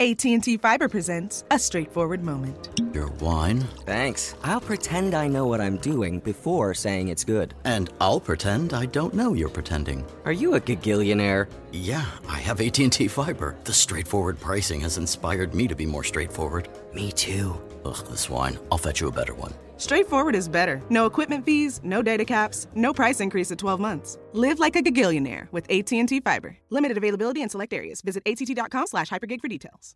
AT&T Fiber presents a straightforward moment. Your wine? Thanks. I'll pretend I know what I'm doing before saying it's good. And I'll pretend I don't know you're pretending. Are you a gagillionaire? Yeah, I have AT&T Fiber. The straightforward pricing has inspired me to be more straightforward. Me too. Ugh, this wine. I'll fetch you a better one. Straightforward is better. No equipment fees, no data caps, no price increase at 12 months. Live like a gagillionaire with AT&T Fiber. Limited availability in select areas. Visit att.com slash hypergig for details.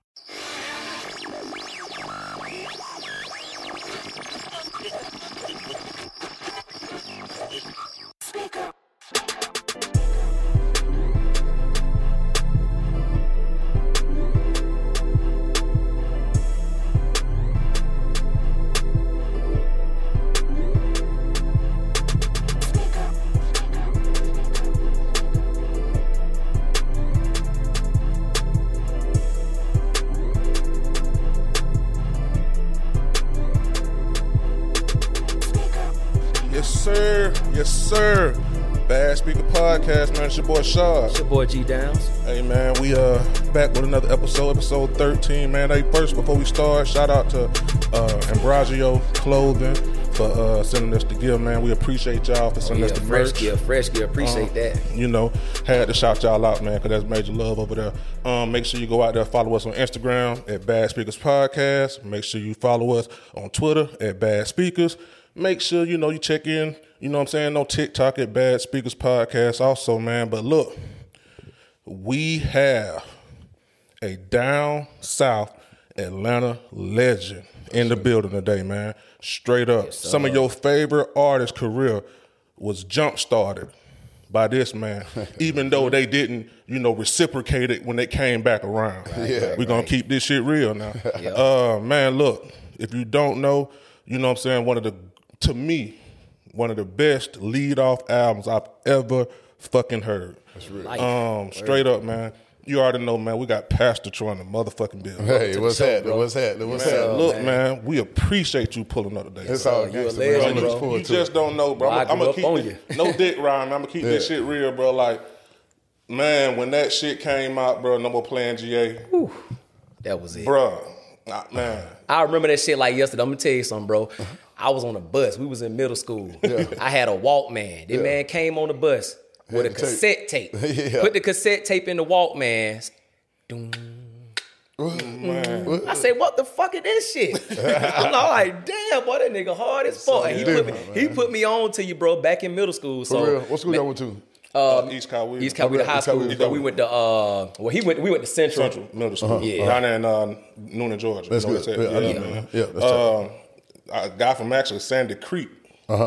Yes, Yes, sir. Bad Speaker Podcast, man. It's your boy Shad. It's your boy G Downs. Hey, man. We uh back with another episode, episode 13, man. Hey, first, before we start, shout out to uh Ambrosio Clothing for uh sending us the gift, man. We appreciate y'all for sending Yeah, us the fresh merch. gear, fresh gear. Appreciate Uh, that. You know, had to shout y'all out, man, because that's major love over there. Um, make sure you go out there, follow us on Instagram at Bad Speakers Podcast. Make sure you follow us on Twitter at Bad Speakers. Make sure you know you check in. You know what I'm saying? No TikTok at Bad Speakers Podcast, also, man. But look, we have a down south Atlanta legend in the building today, man. Straight up. Some of your favorite artists' career was jump started by this man, even though they didn't, you know, reciprocate it when they came back around. yeah, We're gonna keep this shit real now. Uh man, look, if you don't know, you know what I'm saying, one of the to me, one of the best lead off albums I've ever fucking heard. That's Life. Um, straight up, man. You already know, man. We got Pastor Troy in the motherfucking building. Hey, what's show, happening? What's happening? What's Man, happening? look, man. we appreciate you pulling up today. It's bro. all you a gangster, legend, man. Bro. You just don't know, bro. Well, I I'm, grew gonna keep on this, no dick rhyme. I'm gonna keep this shit real, bro. Like, man, when that shit came out, bro, no more playing GA, That was it. bro. Nah, man, I remember that shit like yesterday. I'm gonna tell you something, bro. I was on a bus. We was in middle school. I had a Walkman. That Yeah. man came on the bus with a the tape. cassette tape. Yeah. Put the cassette tape in the Walkman. Doom. I said, what the fuck is this shit? I'm like, damn, boy, that nigga hard as fuck. And he, put me, different, he put me on to you, bro, back in middle school. For so real. What school y'all went to? uh, East Cowee, East Coweta High East School. Coweta. but we went to uh, well, he went. We went to Central. Central Middle School, Yeah. down there in uh, Newnan, Georgia. That's good. what I'm Yeah, I saying? know, man. man. Yeah, that's um, a guy from actually Sandy Creek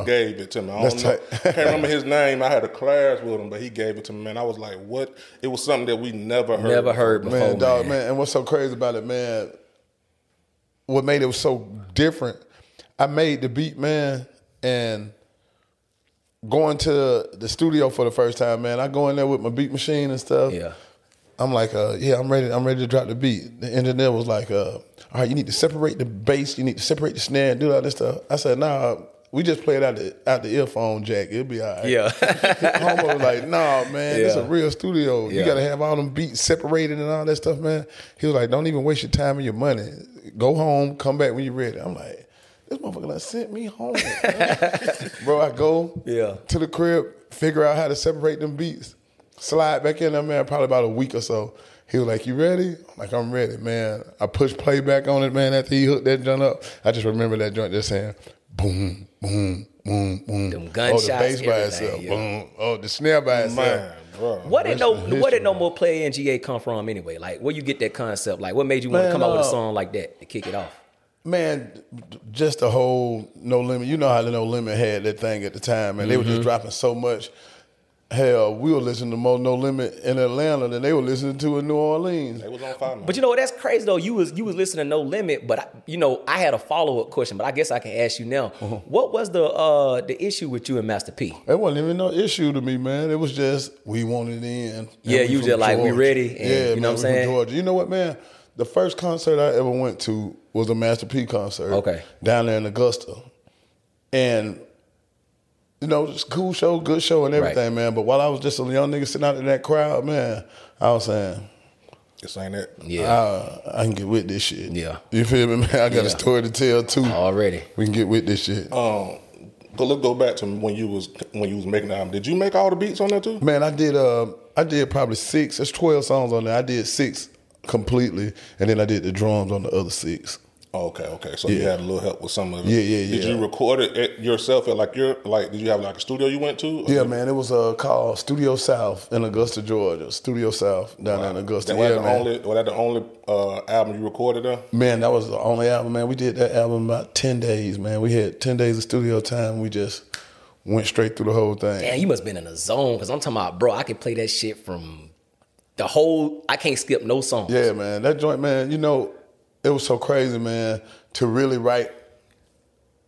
gave it to me. I don't That's know. can't remember his name. I had a class with him, but he gave it to me. Man, I was like, "What?" It was something that we never heard. Never heard before, Man, man. dog, man. And what's so crazy about it, man? What made it so different? I made the beat, man, and going to the studio for the first time, man. I go in there with my beat machine and stuff. Yeah. I'm like, uh, yeah, I'm ready. I'm ready to drop the beat. The engineer was like, uh, all right, you need to separate the bass, you need to separate the snare, and do all this stuff. I said, nah, we just play it out the out the earphone jack. It'll be all right. Yeah. Homeboy was like, nah, man, this Yeah. a real studio. You gotta have all them beats separated and all that stuff, man. He was like, don't even waste your time and your money. Go home, come back when you're ready. I'm like, this motherfucker done sent me home. Bro, I go Yeah. to the crib, figure out how to separate them beats, slide back in there, man, probably about a week or so. He was like, You ready? I'm like, I'm ready, man. I pushed play back on it, man, after he hooked that joint up. I just remember that joint just saying, boom, boom, boom, boom. Them oh, the gunshots, bass by itself. yeah. Boom. Oh, the snare by itself. Man, bro. What did no History, what did no more play NGA come from anyway? Like where you get that concept? Like what made you want to Man, come out with a uh, song like that to kick it off? Man, just the whole No Limit. You know how the No Limit had that thing at the time, man. They were Mm-hmm. just dropping so much. Hell, we were listening to more No Limit in Atlanta than they were listening to in New Orleans. They was on fire. Man. But you know what? That's crazy though. You was you was listening to No Limit, but I, you know I had a follow up question, but I guess I can ask you now. Uh-huh. What was the uh the issue with you and Master P? It wasn't even no issue to me, man. It was just we wanted in. Yeah, you from just like, we ready, and yeah, you know man, what I'm saying? Georgia. You know what, man? The first concert I ever went to was a Master P concert. Okay. Down there in Augusta. And you know, just cool show, good show and everything, man. But while I was just a young nigga sitting out in that crowd, man, I was saying, This ain't it. Yeah. uh, I can get with this shit. Yeah. You feel me, man? I got Yeah. a story to tell too. Already. We can get with this shit. Um, but let's go back to when you was when you was making the album. Did you make all the beats on that too? Man, I did uh I did probably six. There's twelve songs on there. I did six completely, and then I did the drums on the other six. Oh, okay, okay. So you had a little help with some of it. Yeah, yeah, yeah. Did you record it at yourself at like your like? Did you have like a studio you went to? Yeah, man. It was uh, called Studio South in Augusta, Georgia. Studio South down there in Augusta. That was yeah, the man. only was that the only uh, album you recorded there? Man, that was the only album, man. We did that album about 10 days, man. We had 10 days of studio time. We just went straight through the whole thing. Damn, you must have been in a zone because I'm talking about, bro. I can play that shit from the whole. I can't skip no song. Yeah, man. That joint, man, you know, it was so crazy, man, to really write.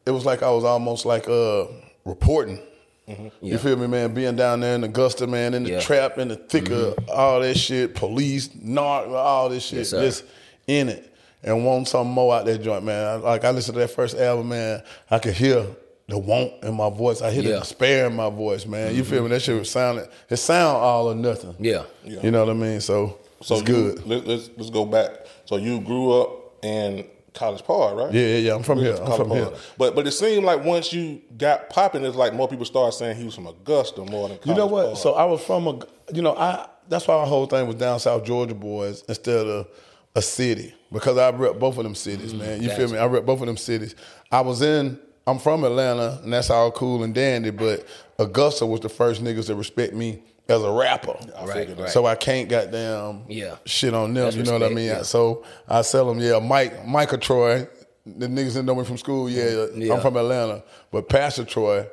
It was like I was almost like uh reporting. Mm-hmm. Yeah. You feel me, man? Being down there in Augusta, man, in the Yeah. trap, in the thick of mm-hmm. all that shit, police, narc, all this shit, Yes, just in it. And want something more out that joint, man. Like I listened to that first album, man, I could hear the want in my voice. I hear Yeah. the despair in my voice, man. You feel mm-hmm. me? That shit was sounding. It sound all or nothing. Yeah. You know what I mean? So, So it's you- good. Let's let's go back. So you grew up in College Park, right? Yeah, yeah, yeah. I'm from Moved here. I'm from here. Park. But but it seemed like once you got popping, it's like more people started saying he was from Augusta more than. College You know what? Park. So I was from a, you know, I that's why our whole thing was down South Georgia boys instead of a city because I rep both of them cities, mm, man. You feel me? I rep both of them cities. I was in. I'm from Atlanta, and that's all cool and dandy. But Augusta was the first niggas to respect me as a rapper. Right, right. So I can't goddamn Yeah. shit on them. That's you know what I mean? yeah. So I sell them. Yeah, Mike, Micah Troy. The niggas didn't know me from school. Yeah, mm-hmm. Yeah. I'm from Atlanta. But Pastor Troy,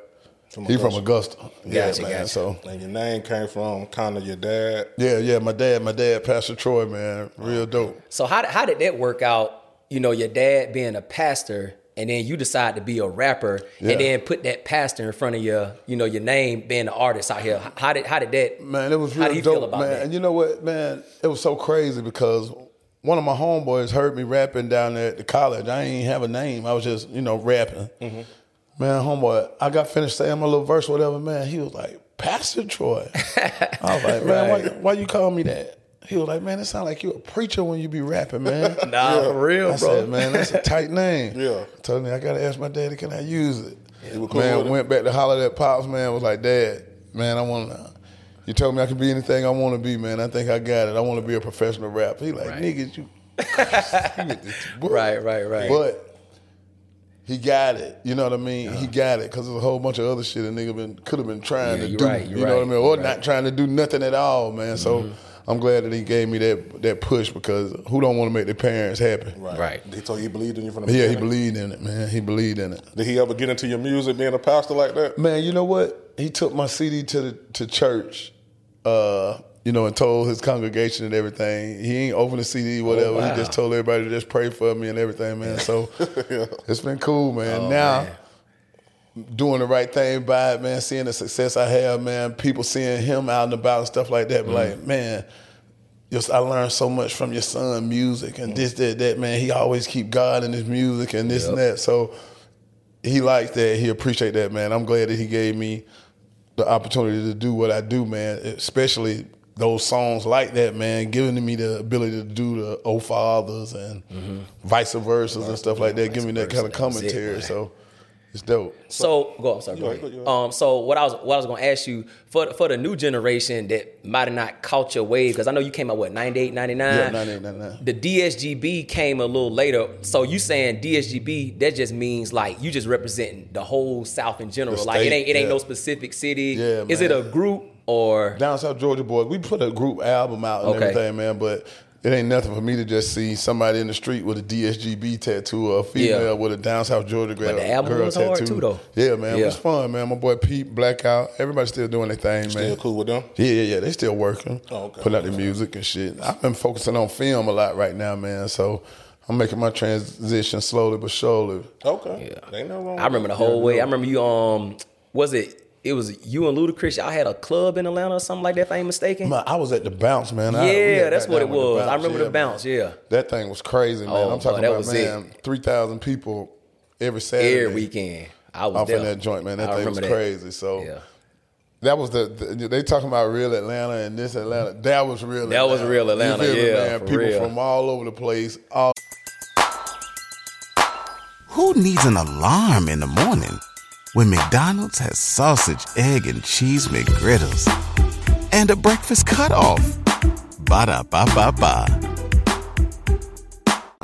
he from Augusta. Yeah, Gotcha, man. gotcha. So and your name came from kind of your dad. yeah, yeah, my dad, my dad, Pastor Troy, man, real dope. So how how did that work out? You know, your dad being a pastor, and then you decide to be a rapper, Yeah. and then put that pastor in front of your, you know, your name being an artist out here. How did how did that? Man, it was How real do you dope, feel about man. that? And you know what, man, it was so crazy because one of my homeboys heard me rapping down there at the college. I ain't have a name. I was just, you know, rapping. Mm-hmm. Man, homeboy, I got finished saying my little verse, whatever, man. He was like, Pastor Troy. I was like, man, why, why you call me that? He was like, man, it sound like you a preacher when you be rapping, man. Nah, for real, I bro. said, man, that's a tight name. Yeah. I told him, I gotta ask my daddy, can I use it? was cool man, with went back to holler at Pops, man, was like, Dad, man, I want to, you told me I could be anything I want to be, man. I think I got it. I want to be a professional rapper. He like, Right. niggas, you. you with this bull." Right, right, right. But he got it. You know what I mean? He got it because there's a whole bunch of other shit a nigga been could have been trying Yeah, to do. right, you're you know what I mean? Or you're not. Mm-hmm. trying to do nothing at all, man. So I'm glad that he gave me that that push because who don't want to make their parents happy? Right. He told you he believed in you from the Yeah, he believed in it, man. He believed in it. Did he ever get into your music being a pastor like that? Man, you know what? He took my CD to the to church, uh, you know, and told his congregation and everything. He ain't opened the CD, whatever. wow. He just told everybody to just pray for me and everything, man. So it's been cool, man. Oh, now man. Doing the right thing by it, man, seeing the success I have, man, people seeing him out and about and stuff like that, be like, mm. man, just I learned so much from your son music and this, that, that, man. He always keep God in his music and this and that. So he likes that. He appreciate that, man. I'm glad that he gave me the opportunity to do what I do, man. Especially those songs like that, man, giving me the ability to do the "Oh Fathers" and mm-hmm. vice versa and stuff like that, giving me that kind of versa, that was it, commentary. man. so it's dope. So go. I'm sorry. Go right, ahead. go- you right. Um. So what I was what I was going to ask you for the- for the new generation that might have not caught your wave because I know you came out what 98, 99? Yeah, 98, 99. The DSGB came a little later. So you saying DSGB? That just means like you just representing the whole South in general. The like it ain't it ain't yeah. no specific city. Yeah, Is it a group or? Down South Georgia boys, we put a group album out and Okay. everything, man. But it ain't nothing for me to just see somebody in the street with a DSGB tattoo or a female Yeah. with a Down South Georgia girl, the album girl was tattoo. hard too, though. Yeah, man, Yeah. it was fun, man. My boy Pete, Blackout, everybody's still doing their thing, Still man. Still cool with them? Yeah, yeah, yeah. They still working. Oh, okay. Putting out the music and shit. I've been focusing on film a lot right now, man. So I'm making my transition slowly but surely. Okay. Yeah. Ain't no wrong I remember the whole way. I remember you. Um, was it it was you and Ludacris. Y'all had a club in Atlanta or something like that. If I ain't mistaken. Man, I was at the bounce, man. I- Yeah, had that's what it with the was. I remember the bounce, yeah. that thing was crazy, man. Oh, I'm talking boy, about was man, three thousand people every Saturday, Every weekend, I was off there. in that joint, man. That I thing was remember that. crazy. So Yeah. that was the, the- they talking about real Atlanta and this Atlanta. That was real. That was real You Atlanta, feel me, yeah, man? for People real. from all over the place. All Who needs an alarm in the morning when McDonald's has sausage, egg, and cheese McGriddles and a breakfast cutoff? Ba da ba ba ba.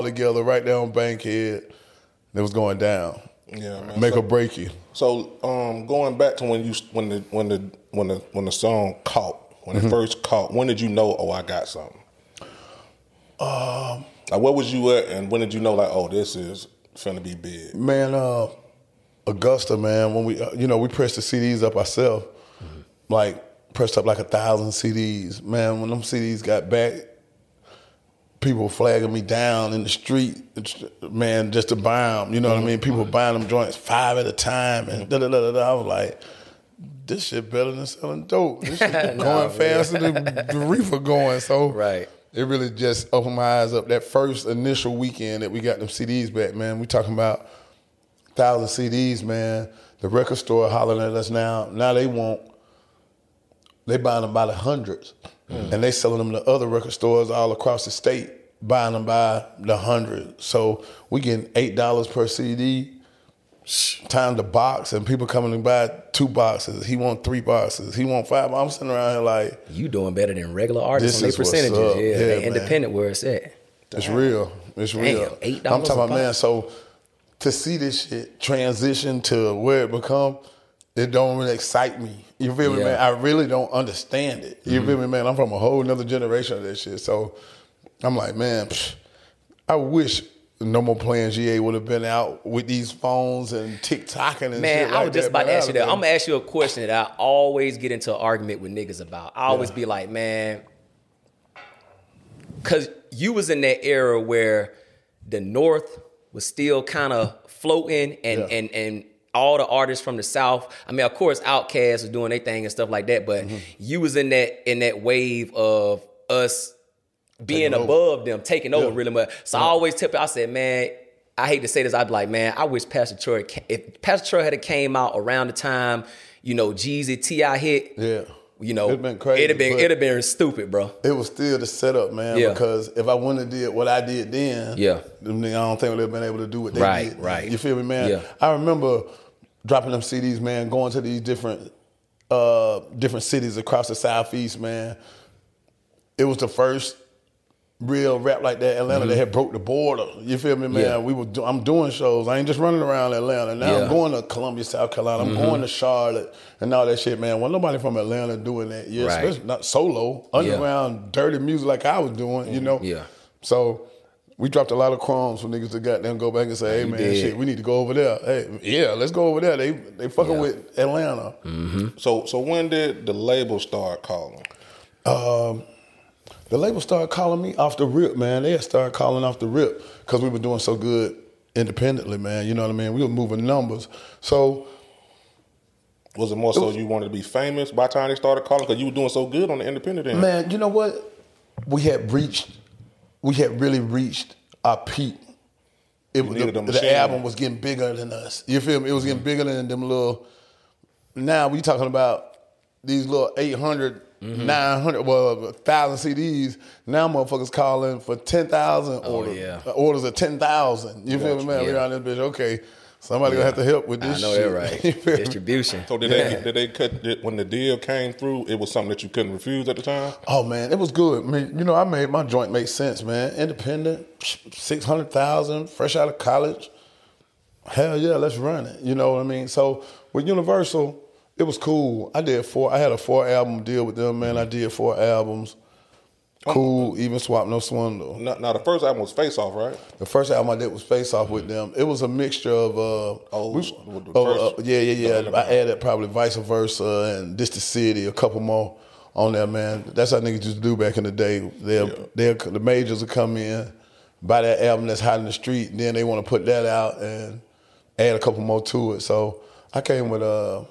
together right there on Bankhead. it was going down. Yeah, man. Make so, or break you. So, um, going back to when you when the when the when the when the song caught when Mm-hmm. it first caught, when did you know? Oh, I got something. Um, like where was you at, and when did you know? Like, oh, this is finna be big. Man, uh, Augusta, man, when we, uh, you know, we pressed the CDs up ourselves, like pressed up like a thousand CDs. Man, when them CDs got back, people flagging me down in the street, man, just to buy them. You know what I mm-hmm. mean? People mm-hmm. buying them joints five at a time, and mm-hmm. da da da da. da. I was like, this shit better than selling dope. This shit going faster than the reefer going. So Right. it really just opened my eyes up. That first initial weekend that we got them CDs back, man, we talking about thousand CDs, man. The record store hollering at us now. Now they want, they buying them by the hundreds, mm. and they selling them to other record stores all across the state, buying them by the hundred. So we getting eight dollars per CD. Time the box and people coming to buy two boxes. He want three boxes. He want five. I'm sitting around here like, You doing better than regular artists on their percentages. Yeah, Yeah, they independent where it's at. It's real. It's Damn, real. $8 I'm talking about man. So to see this shit transition to where it become, it don't really excite me. You feel me, Yeah. man? I really don't understand it. You feel mm-hmm. me, man? I'm from a whole nother generation of that shit. So I'm like, man, psh, I wish No More Playing GA would have been out with these phones and TikToking and Man, shit I like was just that, about man. to ask you that. I'm gonna ask you a question that I always get into an argument with niggas about. I always be like, man, cause you was in that era where the North was still kind of floating and Yeah. and and all the artists from the South. I mean, of course, Outkast was doing their thing and stuff like that, but Mm-hmm. you was in that in that wave of us being Taking over. above them, taking over Yeah. really much. So I always tell people, I said, man, I hate to say this, I'd be like, man, I wish Pastor Troy, if Pastor Troy had came out around the time, you know, Jeezy, T.I. hit, Yeah. You know, It'd been crazy, It'd have been, it'd been stupid, bro. It was still the setup, man. Yeah. Because if I wouldn't have did what I did then, Yeah. I don't think they'd have been able to do what they Right, did. right. You feel me, man? Yeah. I remember dropping them CDs, man, going to these different uh different cities across the southeast, man. It was the first real rap like that Atlanta that had broke the border. You feel me, man? Mm-hmm. Yeah. We were do- I'm doing shows. I ain't just running around Atlanta. Now Yeah. Mm-hmm. I'm going to Columbia, South Carolina. I'm going to Charlotte and all that shit, man. Well, nobody from Atlanta doing that. Yeah, Right. especially not solo, underground, dirty music like I was doing, you know? Mm-hmm. Yeah. So we dropped a lot of crumbs for niggas to goddamn go back and say, hey man, shit, we need to go over there. Hey, yeah, let's go over there. They they fucking Yeah. with Atlanta. So, so when did the label start calling? The label started calling me off the rip, man. They had started calling off the rip because we were doing so good independently, man. You know what I mean? We were moving numbers. So Was it more so you wanted to be famous by the time they started calling because you were doing so good on the independent end? Man, you know what? We had reached, we had really reached our peak. It was, the, the album was getting bigger than us. You feel me? It was getting mm. bigger than them little. Now we talking about these little 800, Mm-hmm. 900, well, 1,000 CDs. Now motherfuckers calling for 10,000 Oh, orders. yeah. Orders of 10,000. You feel me, man? We Yeah. on this bitch. Okay, somebody gonna have to help with I this know shit. that right. Distribution. So did they did they cut did, when the deal came through? It was something that you couldn't refuse at the time. Oh man, it was good. I mean, you know, I made my joint make sense, man. Independent, six hundred thousand, fresh out of college. Hell yeah, let's run it. You know what I mean? So with Universal, it was cool. I did four. I had a four album deal with them, man. I did four albums. Cool, even swap no swindle. Now, now the first album was Face Off, right? The first album I did was Face Off with them. It was a mixture of uh, Oh, we- oh, uh, yeah, yeah, yeah. I added probably Vice Versa and This the City, a couple more on there, man. That's how niggas used to do back in the day. They'll, they'll, the majors will come in, buy that album that's hot in the street, and then they want to put that out and add a couple more to it. So I came with uh,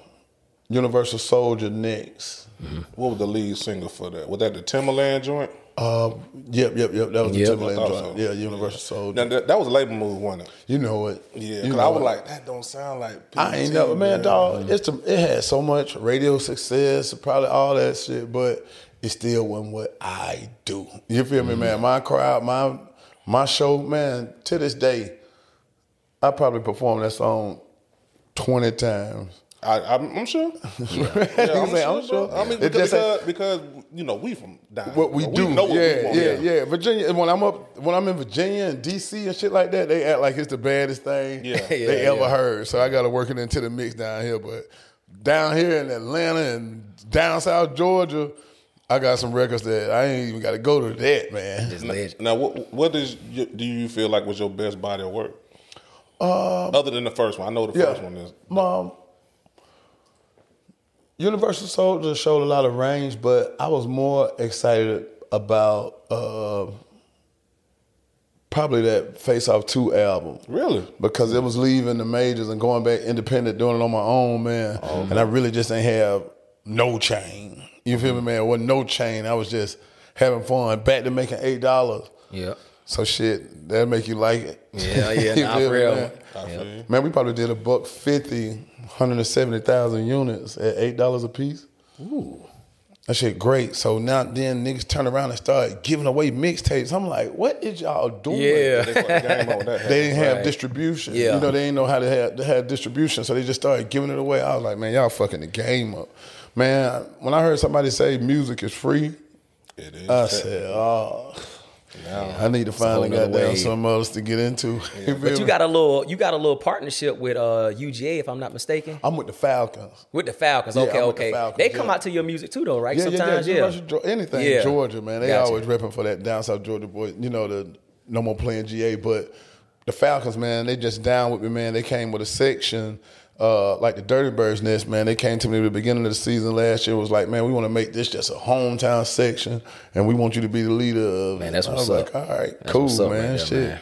Universal Soldier next. What was the lead single for that? Was that the Timbaland joint? Uh, yep, yep, yep. That was the Yep. Timbaland joint. so. Yeah, Universal Soldier. Now, that, that was a label move, wasn't it? you know it. Yeah, because I was it. like, that don't sound like. I ain't PT, never, man, dog. It's the, it had so much radio success, probably all that shit, but it still wasn't what I do. You feel me, man? My crowd, my my show, man. To this day, I probably performed that song twenty times. I, I'm, I'm sure. You say, I'm sure. bro. I mean, because, just ain't- because, because you know we from down. What we here. do, know what we yeah, want. yeah, yeah. Virginia. When I'm up, when I'm in Virginia and DC and shit like that, they act like it's the baddest thing Yeah. they Yeah, ever heard. So I got to work it into the mix down here. But down here in Atlanta and down South Georgia, I got some records that I ain't even got to go to that, man. Just legend. Now, what what does do you feel like was your best body of work? Uh, Other than the first one, I know the Yeah, first one is. Mom. Universal Soldier showed a lot of range, but I was more excited about uh, probably that Face Off Two album. Really? because it was leaving the majors and going back independent, doing it on my own, man. And I really just ain't have no chain. You feel me, man? It wasn't no chain. I was just having fun. Back to making eight dollars. Yeah. So shit, that make you like it. Yeah, yeah, You nah, for real. Man? I feel you. Man, we probably did a buck 50, 170,000 units at eight dollars a piece. Ooh. That shit great. So now then niggas turn around and start giving away mixtapes. I'm like, what is y'all doing? Yeah. They the game up with that. They didn't have Right. distribution. Yeah. You know, they didn't know how to have, to have distribution, so they just started giving it away. I was like, man, y'all fucking the game up. Man, when I heard somebody say music is free, It is. I said, oh, I need to find a whole nother goddamn wave. something else to get into. You But you got a little, you got a little partnership with uh, UGA, if I'm not mistaken, I'm with the Falcons. with the Falcons. Yeah, okay, with the okay. Falcons, they come yeah. out to your music too, though, right? Yeah, Sometimes, yeah, yeah. yeah. Anything Yeah. Georgia, man. They Gotcha. always repping for that down south Georgia boy. You know the no more playing GA, but the Falcons, man, they just down with me, man. They came with a section. Uh, like the Dirty Birds Nest, man, they came to me at the beginning of the season last year. Was like, man, we want to make this just a hometown section, and we want you to be the leader of. Man, it." that's I what's was up. like, all right, That's cool, what's up man. right there, Shit, man.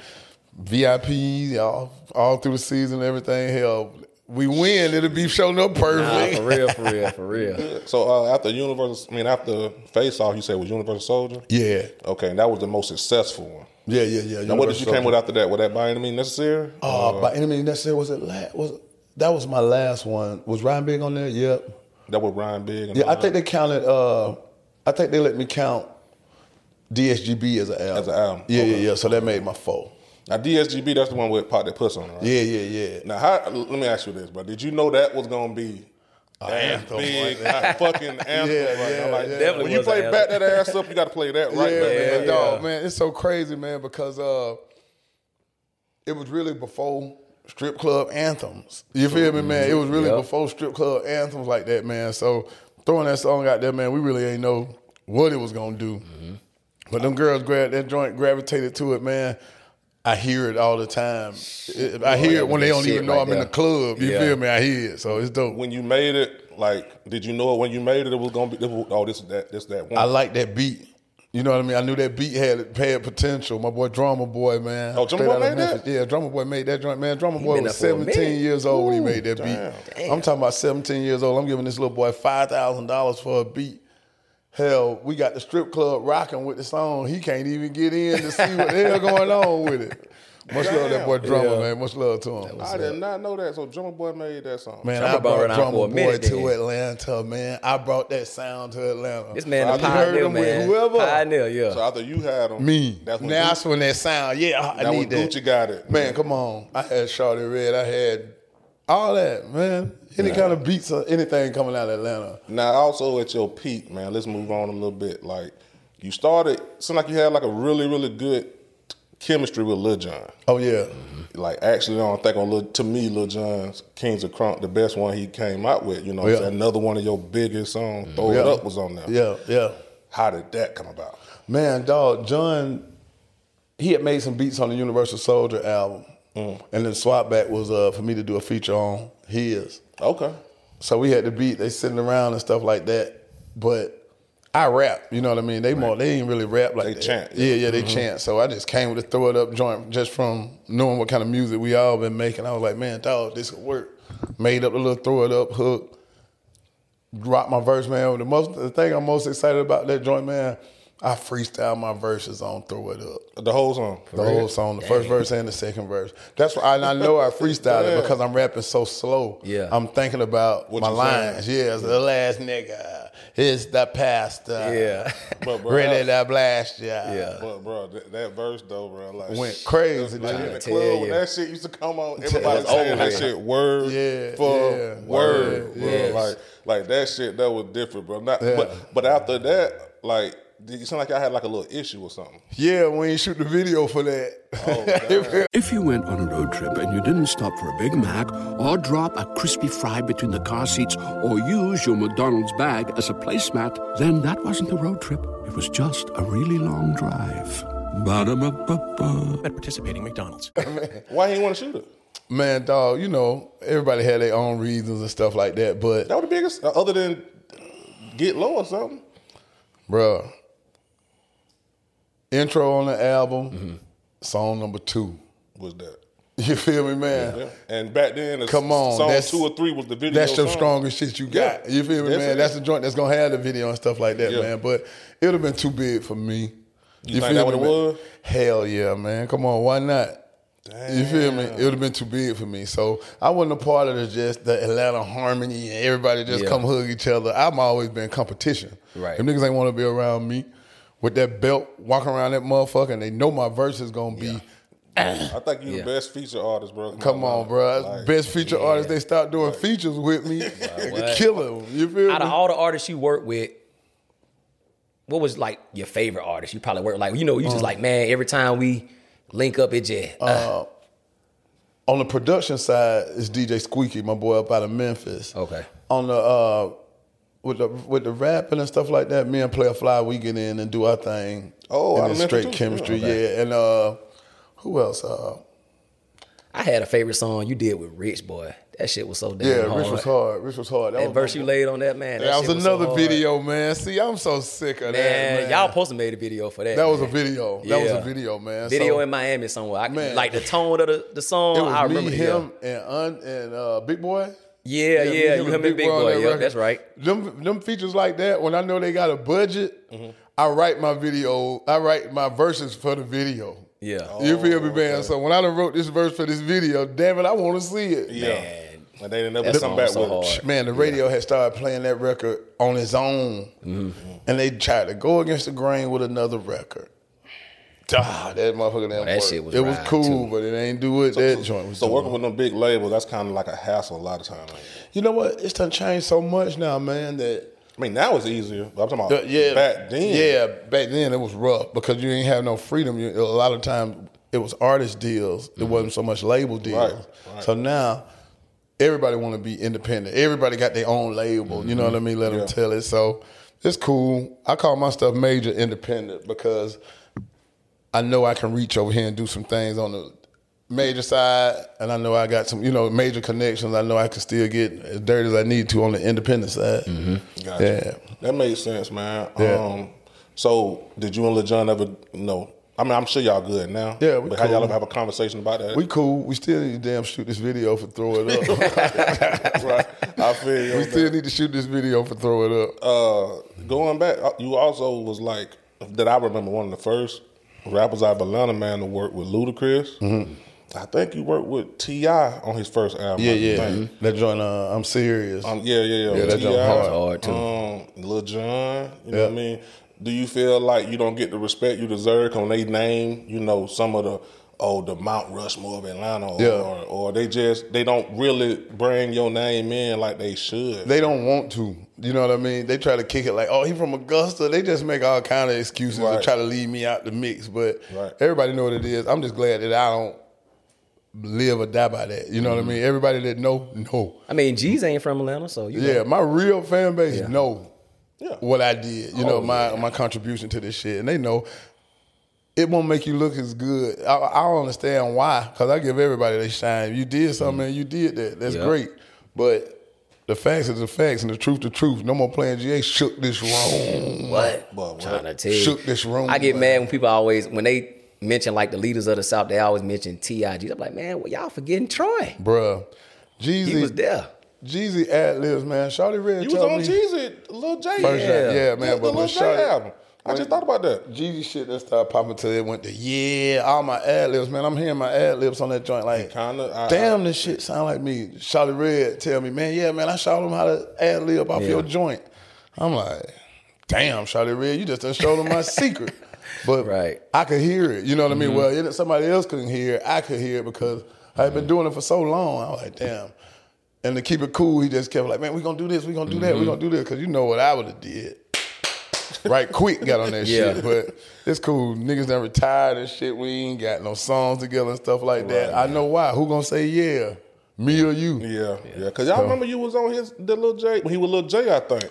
VIP all all through the season, everything. Hell, we win, it'll be showing up Nah, perfect. for real, for real, for real. So uh, after Universal, I mean after Face Off, you said was Universal Soldier. yeah, Okay, and that was the most successful one. yeah, yeah, yeah. Now, what did you Universal came with after that? Was that by any means necessary? Uh, by any means necessary, was it la was that was my last one. Was Ryan Big on there? Yep. that was Ryan Big. And Yeah, I think that? they counted uh I think they let me count DSGB as an album. As an album, Yeah, okay. yeah, yeah. So that made my four. now DSGB. That's the one with Pot that puts on it, right? Yeah, yeah, yeah. Now, how, let me ask you this, bro. Did you know that was gonna be that anthem, big right? hot fucking anthem? Yeah, right yeah, now? Like, yeah. When you play back that ass up, you got to play that right yeah, back. man, man. dog, man, it's so crazy, man, because uh, it was really before strip club anthems. You feel me, man? It was really Yep. before strip club anthems like that, man. So throwing that song out there, man, we really ain't know what it was gonna do. But them girls grabbed that joint, gravitated to it, man. I hear it all the time. It- I hear it when they don't even know right I'm in the club. You Yeah. feel me? I hear it, so it's dope. When you made it, like, did you know it when you made it? It was gonna be. Oh, this is that. This that one. I like that beat. You know what I mean? I knew that beat had had potential. My boy Drummer Boy, man. Oh, Drummer Straight Boy out of made that? Yeah, Drummer Boy made that joint, man. Drummer Boy was there for a 17 years old when he made that damn. beat. I'm talking about 17 years old. I'm giving this little boy $5,000 for a beat. Hell, we got the strip club rocking with the song. He can't even get in to see what the hell going on with it. Much love to that boy Drummer, Yeah. man. Much love to him. I did not know that. So Drummer Boy made that song. Man, Drummer I Boy brought ran out Drummer for a Boy to then. Atlanta, man. I brought that sound to Atlanta. This man, So the I heard pioneer, him with man. whoever. Pioneer, yeah. So after you had them, Me. That's when now Gucci, that's when that sound. Yeah, I that when need that. Gucci got it. Man, come on. I had Shawty Redd. I had all that, man. Any kind of beats or anything coming out of Atlanta. Now, also at your peak, man. Let's move on a little bit. Like you started, seemed like you had like a really, really good chemistry with Lil Jon. Oh yeah. Like actually, I don't think on Lil, to me, Lil Jon's Kings of Crunk, the best one he came out with. You know, Yeah. another one of your biggest songs, "Throw It Up," was on there. Yeah, yeah. How did that come about? Man, dog, Jon, he had made some beats on the Universal Soldier album. Mm. And then Swap Back was uh, for me to do a feature on his. Okay. So we had the beat, they sitting around and stuff like that. But I rap, you know what I mean? They more they ain't really rap like They that. chant, Yeah, yeah. yeah, they mm-hmm. chant. So I just came with a throw it up joint just from knowing what kind of music we all been making. I was like, man, dog, this could work. Made up a little throw it up hook. drop my verse, man. The most the thing I'm most excited about that joint, man. I freestyle my verses on "Throw It Up." The whole song. The whole song, the first verse and the second verse. That's why and I know I freestyle it because I'm rapping so slow. Yeah. I'm thinking about What my you saying? lines. Yeah, it's the last nigga. It's the pastor. Yeah. But, bro, Ready that- blast ya. Yeah. But bro, that, that verse though, bro, like Went crazy, Like, dude. in the Tell club when that shit used to come on, everybody was saying over that shit word Yeah, for yeah. word, Word, bro. yes. Like, like that shit that was different, bro. Not, Yeah. but but after that, like, did you sound like I had like a little issue or something? Yeah, we ain't shoot the video for that. Oh, If you went on a road trip and you didn't stop for a Big Mac or drop a crispy fry between the car seats or use your McDonald's bag as a placemat, then that wasn't a road trip. It was just a really long drive. Ba-da-ba-ba-ba. At participating McDonald's. Why you want to shoot it? Man, dog, you know, everybody had their own reasons and stuff like that, but That was the biggest, other than get low or something. bruh, intro on the album, Mm-hmm. song number two. Was that? You feel me, man? Yeah. And back then, Come on, song two or three was the video. That's your song. strongest shit you got. Yeah. You feel me, man? That's the joint that's gonna have the video and stuff like that, Yeah. man. But it would have been too big for me. You think that what it was? Hell yeah, man. Come on, why not? You feel me? It would have been too big for me. So I wasn't a part of the just the Atlanta harmony and everybody just Yeah. come hug each other. I've always been competition. Right. Them niggas ain't want to be around me with that belt, walking around that motherfucker, and they know my verse is gonna be. I think you Yeah. the best feature artist, bro. Come on, bro. Like, Best feature artist. They start doing features with me. what? Kill them. You feel Out me? of all the artists you work with, what was like your favorite artist? You probably work like you know you Uh. just like man. Every time we link up, it just uh, On the production side is DJ Squeeky, my boy up out of Memphis. Okay. On the uh, with the with the rapping and stuff like that, me and Playa Fly, we get in and do our thing. Oh, out and of it's straight too? chemistry, Okay. yeah. And uh, who else? Uh, I had a favorite song you did with Rich Boy. That shit was so damn yeah, hard. Rich was hard. Rich was hard. That was verse my- you laid on that man. That, That was shit so another hard. video, man. See, I'm so sick of Man, that. Man, y'all supposed to made a video for that. That was a video. That was a video, man. Video So- in Miami somewhere. I, Man. like the tone of the, the song. It was I me, remember him, and Un, and uh, Big Boy. Yeah, yeah, me, you him and Big Boy. that Yep, that's right. Them them features like that. When I know they got a budget, Mm-hmm. I write my video. I write my verses for the video. Yeah. You feel me, man? So when I done wrote this verse for this video, damn it, I want to see it. Yeah. And they didn't never That come back so with hard. Man, the radio had started playing that record on its own, Mm-hmm. and they tried to go against the grain with another record. Ah, that motherfucker didn't that work. shit was It was cool, too. but it ain't do it. that joint was So doing. working with them big labels, that's kind of like a hassle a lot of times. You know what? It's done changed so much now, man. That I mean, now it's easier. But I'm talking about yeah, back then. Yeah, back then it was rough because you ain't have no freedom. You, a lot of times it was artist deals. It wasn't so much label deals. Right, right. So now everybody want to be independent. Everybody got their own label. You know what I mean? Let them tell it. So it's cool. I call my stuff major independent because I know I can reach over here and do some things on the major side, and I know I got some, you know, major connections. I know I can still get as dirty as I need to on the independent side. Gotcha. Yeah. That makes sense, man. Yeah. Um, so did you and Lil Jon ever you know? I mean, I'm sure y'all good now. Yeah, we but how y'all cool. ever have a conversation about that? We cool. We still need to damn shoot this video for throw it up. right. I feel you. we still that. need to shoot this video for throw it up. uh, going back, uh, you also was like that. I remember one of the first rappers out of Atlanta, man, to work with Ludacris. I think you worked with T.I. on his first album. Mm-hmm. Yeah, yeah. think. That joint, uh, I'm serious. Um, yeah, yeah, yeah. Yeah, that jump hard. hard, too. Um, Lil Jon, you know what I mean? Do you feel like you don't get the respect you deserve when they name, you know, some of the oh the Mount Rushmore of Atlanta, or, Yeah. or, or they just they don't really bring your name in like they should. they don't want to. You know what I mean? They try to kick it like, oh, he from Augusta. They just make all kind of excuses Right. to try to leave me out the mix. But Right. everybody know what it is. I'm just glad that I don't live or die by that. You know Mm-hmm. what I mean? Everybody that know, know. I mean, G's ain't from Atlanta, so you Yeah, know. my real fan base Yeah. know Yeah. what I did. You know Oh, my my contribution to this shit, and they know it won't make you look as good. I, I don't understand why, because I give everybody their shine. You did something, mm. and you did that. That's Yeah. great, but. The facts is the facts, and the truth the truth. No more playing GA. Shook this room. What? But Trying to tell you. Shook this room, I get man. mad when people always when they mention like the leaders of the South, they always mention T.I.G. I'm like, man, well, y'all forgetting Troy. Bruh. Jeezy. He Jeezy, was there. Jeezy ad libs, man. Shawty Redd You was on me Jeezy, Lil J. First Yeah. yeah, yeah, man. the But Lil when J Shawty album. I just thought about that. Jeezy shit that started popping till it went to yeah, all my ad libs, man. I'm hearing my ad libs on that joint like, Kinda, I- damn, this shit sound like me. Shawty Redd tell me, man, yeah, man, I showed him how to ad lib off Yeah. your joint. I'm like, damn, Shawty Redd, you just done showed him my secret. But Right. I could hear it. You know what I mean? Mm-hmm. Well, it, somebody else couldn't hear it. I could hear it because I had been mm-hmm. doing it for so long. I was like, damn. And to keep it cool, he just kept like, man, we gonna do this, we gonna do that, we mm-hmm. gonna do this, because you know what I would have did. right quick got on that Yeah. shit. But it's cool. Niggas done retired and shit. We ain't got no songs together and stuff like that. I know why. Who gonna say yeah? Me or you? Yeah, yeah. Cause y'all remember you was on his the Lil J when he was Lil J, I think.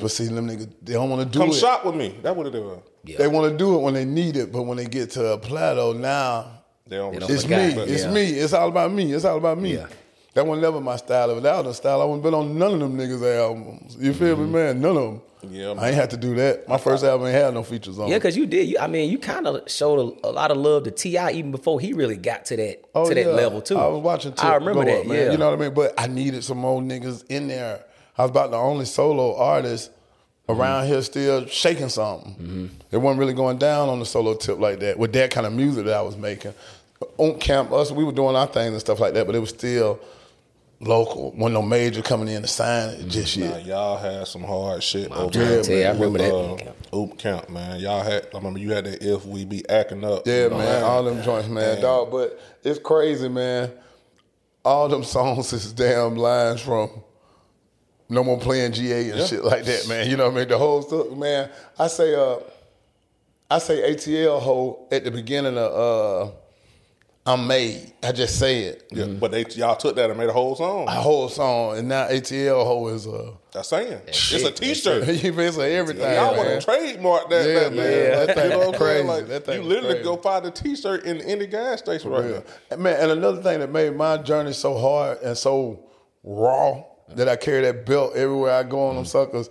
But see, them niggas, they don't want to do Come it. shop with me. That what it was. They want to do it when they need it, but when they get to a plateau, now They don't. don't it's forgot. me. It's Yeah. me. It's all about me. It's all about me. Yeah. That was never my style. If that was the style, I wouldn't been on none of them niggas' albums. You feel me, man? None of them. Yeah, I ain't had to do that. My first album ain't had no features on. It. Yeah, because you did. You, I mean, you kind of showed a, a lot of love to T.I. even before he really got to that oh, to that Oh, yeah. level too. I was watching. Tip I remember that. up, man. Yeah, You know what I mean? But I needed some more niggas in there. I was about the only solo artist around here still shaking something. Mm-hmm. It wasn't really going down on the solo tip like that with that kind of music that I was making. On camp, us we were doing our things and stuff like that, but it was still local. Wasn't no major coming in to sign it just Nah, yet. y'all had some hard shit over trying to there. tell you, I with, remember uh, Oomp Camp, man. Y'all had. I remember you had that if we be acting up. Yeah, you know, man, all them joints, man, Damn. dog. But it's crazy, man. All them songs is damn lines from No More Playing GA and Yeah. shit like that, man. You know what I mean? The whole stuff, man. I say, uh, I say ATL ho at the beginning of uh, I'm made. I just say it. Yeah, but they y'all took that and made a whole song. A whole song, and now ATL ho is uh, That's saying it's a it. T-shirt. you feel say everything. Y'all want to trademark that, Yeah, that man. man. That thing you know what I'm crazy. saying? Like, That thing you literally crazy. go find a T-shirt in any gas station right real. now. And Man, and another thing that made my journey so hard and so raw that I carry that belt everywhere I go on them suckers.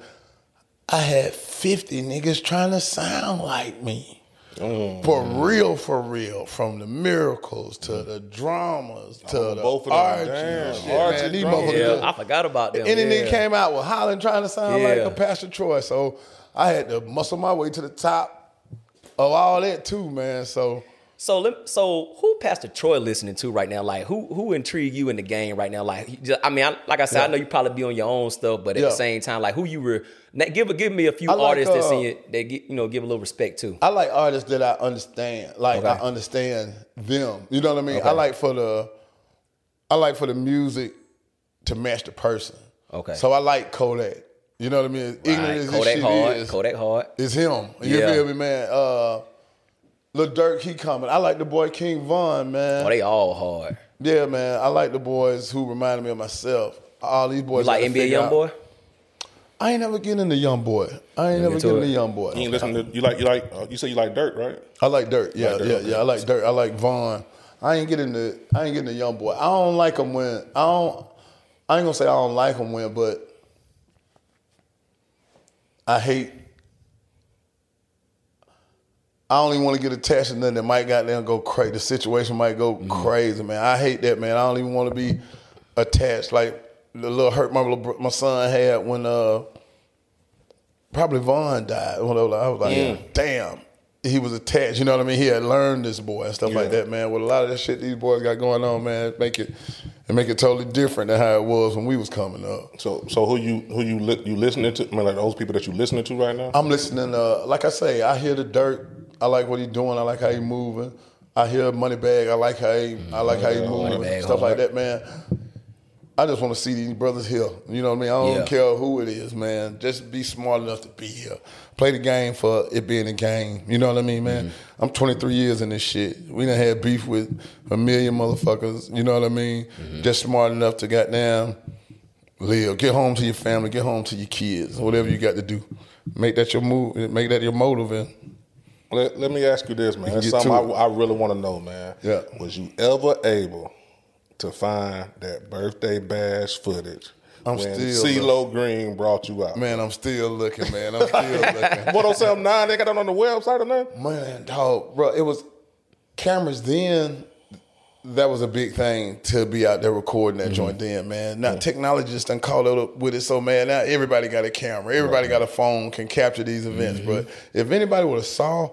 I had 50 niggas trying to sound like me. For real, for real. From the miracles to the dramas to Oh, the both of them. Archie. Damn, shit, Archie man. These drama. motherfuckers. yeah. I forgot about them. Any yeah. nigga came out with Holland trying to sound like a Pastor Troy. So I had to muscle my way to the top of all that too, man. So So, so who Pastor Troy listening to right now? Like, who who intrigue you in the game right now? Like, just- I mean, I, like I said, I know you probably be on your own stuff, but at Yeah. the same time, like, who you were give give me a few like, artists uh, in it that get, you know give a little respect to. I like artists that I understand. Like I understand them. You know what I mean? Okay. I like for the I like for the music to match the person. Okay. So I like Kodak. You know what I mean? As Ignorant Right. as Kodak shit hard, is, Kodak hard. it's him. You Yeah. feel me, man? Uh Lil Durk, he coming. I like the boy King Von, man. Oh, they all hard. yeah, man. I like the boys who reminded me of myself. All these boys. You like gotta NBA figure young out- boy? I ain't never getting into young boy. I ain't never getting it? into young boy. You ain't listen to you like you like uh, you say you like Durk, right? I like Durk. Yeah, Like Durk, yeah, okay. yeah. I like Durk. I like Von. I ain't getting the. I ain't getting the young boy. I don't like him when. I don't. I ain't gonna say I don't like him when, but I hate. I don't even want to get attached to nothing that might goddamn go crazy. The situation might go crazy, man. I hate that, man. I don't even want to be attached. Like the little hurt my little, my son had when uh probably Von died. I was like, damn. He was attached. You know what I mean? He had learned this boy and stuff like that, man. With a lot of that shit these boys got going on, man, make it and make it totally different than how it was when we was coming up. So so who you who you li- you listening to? I mean, like those people that you listening to right now? I'm listening. Uh, like I say, I hear the dirt. I like what he's doing. I like how he's moving. I hear Moneybagg. I like how he. I like how he moving. Stuff like that, man. I just want to see these brothers here. You know what I mean? I don't Yeah. care who it is, man. Just be smart enough to be here. Play the game for it being a game. You know what I mean, man? Mm-hmm. I'm 23 years in this shit. We done had beef with a million motherfuckers. You know what I mean? Mm-hmm. Just smart enough to goddamn live. Get home to your family. Get home to your kids. Whatever you got to do. Make that your move. Make that your motive. And Let, let me ask you this, man. That's something I, I really want to know, man. Yeah. Was you ever able to find that birthday bash footage I'm when still CeeLo Green brought you out? man, I'm still looking, man. I'm still looking. 1079, they got that on the website or nothing? Man, dog, bro, it was cameras then. That was a big thing to be out there recording Mm-hmm. that joint then, man. Now technology just done caught up with it, so man, now everybody got a camera, everybody got a phone, can capture these events. Mm-hmm. But if anybody would have saw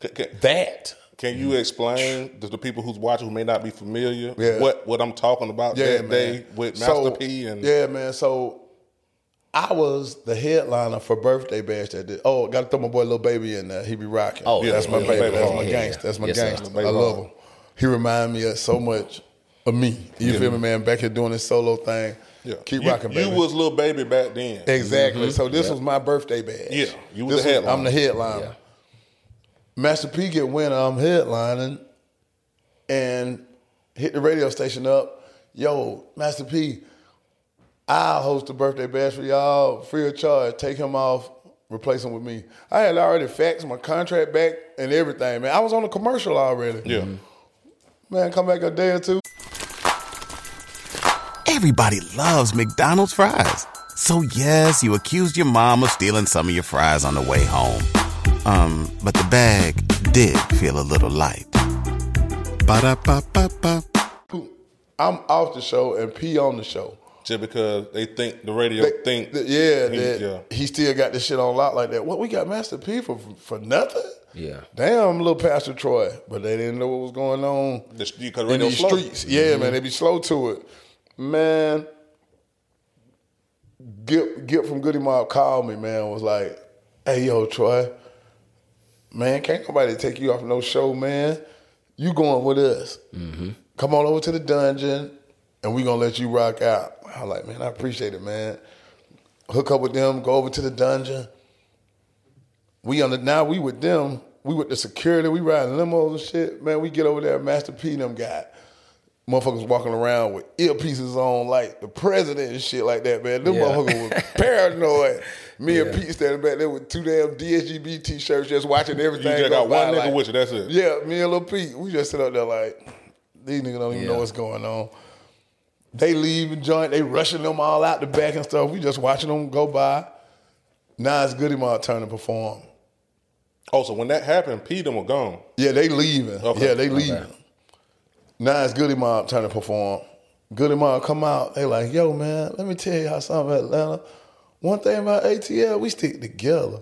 Can, can, that, can you explain to the people who's watching who may not be familiar Yeah. what what I'm talking about yeah, that man. day with Master So, P and yeah, man. So I was the headliner for birthday bash that did. Oh, got to throw my boy little baby in there. He be rocking. Oh, yeah, that's yeah, my yeah, baby. yeah, That's my yeah, gangster. yeah. That's my Yes, gangster. Baby I love him. He remind me of so much of me. You feel me, man? Back here doing this solo thing. yeah. Keep you, rocking, baby. You was a little baby back then. Exactly. Mm-hmm. So this was my birthday bash. Yeah, you was This the headliner. I'm the headliner. Yeah. Master P get winner. I'm headlining, and hit the radio station up. Yo, Master P, I'll host a birthday bash for y'all free of charge. Take him off, replace him with me. I had already faxed my contract back and everything, man. I was on a commercial already. Yeah. Mm-hmm. Man, come back a day or two. Everybody loves McDonald's fries. So yes, you accused your mom of stealing some of your fries on the way home. Um, but the bag did feel a little light. Ba-da-ba-ba-ba. I'm off the show and P on the show. Just because they think the radio They- think that- yeah, he- that yeah. he still got this shit on lock like that. What we got Master P for for nothing? Yeah. Damn, little Pastor Troy, but they didn't know what was going on The, because in these slow. streets. Yeah, mm-hmm. man, they be slow to it. Man, Gipp, Gipp from Goodie Mob called me, man, was like, hey, yo, Troy, man, can't nobody take you off no show, man. You going with us. Mm-hmm. Come on over to the dungeon, and we going to let you rock out. I was like, man, I appreciate it, man. Hook up with them, go over to the dungeon. We on the now we with them. We with the security. We riding limos and shit. Man, we get over there. Master P and them guy. motherfuckers walking around with earpieces on, like the president and shit like that. Man, them Yeah. motherfuckers was paranoid. Me and Pete standing back there with two damn DSGB t-shirts, just watching everything. You everything. just go got one nigga like- with you. That's it. Yeah, me and little Pete, we just sit up there like these niggas don't even know what's going on. They leave the joint, they rushing them all out the back and stuff. We just watching them go by. Now it's Goodie Mob turn to perform. Oh, so when that happened, P them were gone. Yeah, they leaving. Okay. Yeah, they leaving. Now it's Goodie Mob trying to perform. Goodie Mob come out. They like, yo, man, let me tell you how something about Atlanta. One thing about ATL, we stick together.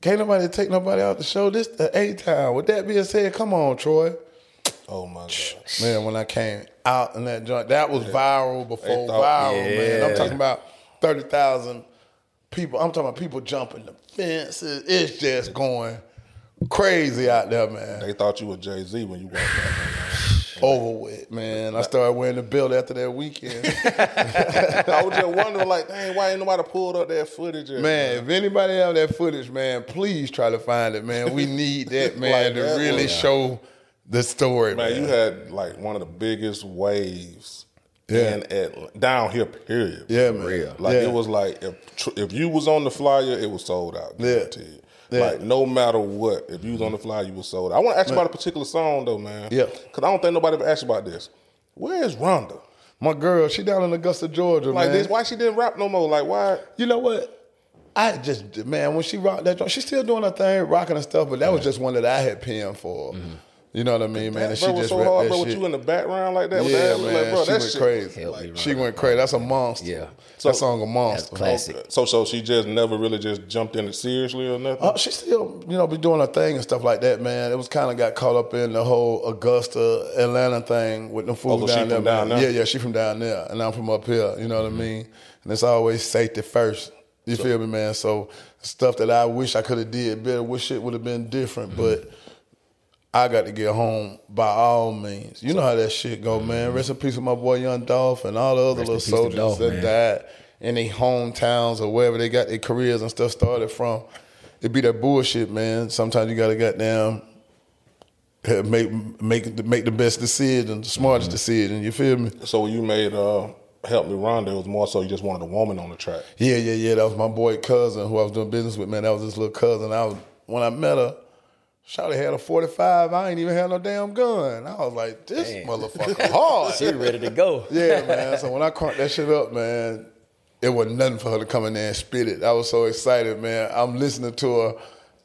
Can't nobody take nobody out the show. This the A town. With that being said, come on, Troy. Oh my god. Man, when I came out in that joint, that was viral before thought- viral, man. I'm talking about 30,000 people. I'm talking about people jumping the fences. It's just going crazy out there, man. They thought you were Jay Z when you walked out. over with, man. I started wearing the belt after that weekend. I was just wondering, like, dang, why ain't nobody pulled up that footage? yet, man, if anybody have that footage, man, please try to find it, man. We need that, man, Like to that really was- show the story, man. Man, you had like one of the biggest waves Yeah. in Atl- down here. Period. yeah, man. Real. Like yeah. it was like if if you was on the flyer, it was sold out. Yeah. Guaranteed. Yeah. Like no matter what, if you was on the flyer, you was sold. out. I want to ask you about a particular song though, man. Yeah. Because I don't think nobody ever asked you about this. Where is Rhonda? My girl, she down in Augusta, Georgia, Like man. this? Why she didn't rap no more? Like why? You know what? I just man, when she rocked that joint, she's still doing her thing, rocking and stuff, but that was just one that I had penned for. Mm-hmm. You know what I mean, man? And she was just so rapped hard, that bro. With you in the background like that. with yeah, that, man, like, bro, she that went shit- crazy. Help me, she went crazy. That's a monster. Yeah. that song a monster. classic. So so she just never really just jumped in it seriously or nothing. Uh, she still, you know, be doing her thing and stuff like that, man. It was kind of got caught up in the whole Augusta, Atlanta thing with the fools Oh, so she down there. from down man. there? Yeah, yeah, she from down there, and I'm from up here. You know what I mean? And it's always safety first. You feel me, man? So stuff that I wish I could have did better, wish it would have been different, but. I got to get home by all means. You know how that shit go, man. Rest in peace with my boy Young Dolph and all the other Rest little soldiers Dolph, that man. died in their hometowns or wherever they got their careers and stuff started from. It be that bullshit, man. Sometimes you gotta goddamn eh, make make the- make the best decision, the smartest decision. You feel me? So you made uh, "Help Me, Rhonda," it was more so you just wanted a woman on the track. Yeah, yeah, yeah. That was my boy cousin who I was doing business with. Man, that was his little cousin. I was when I met her. Shawty had a 45. I ain't even had no damn gun. I was like, this Damn. motherfucker hard. She ready to go. Yeah, man. So when I cranked that shit up, man, it wasn't nothing for her to come in there and spit it. I was so excited, man. I'm listening to her.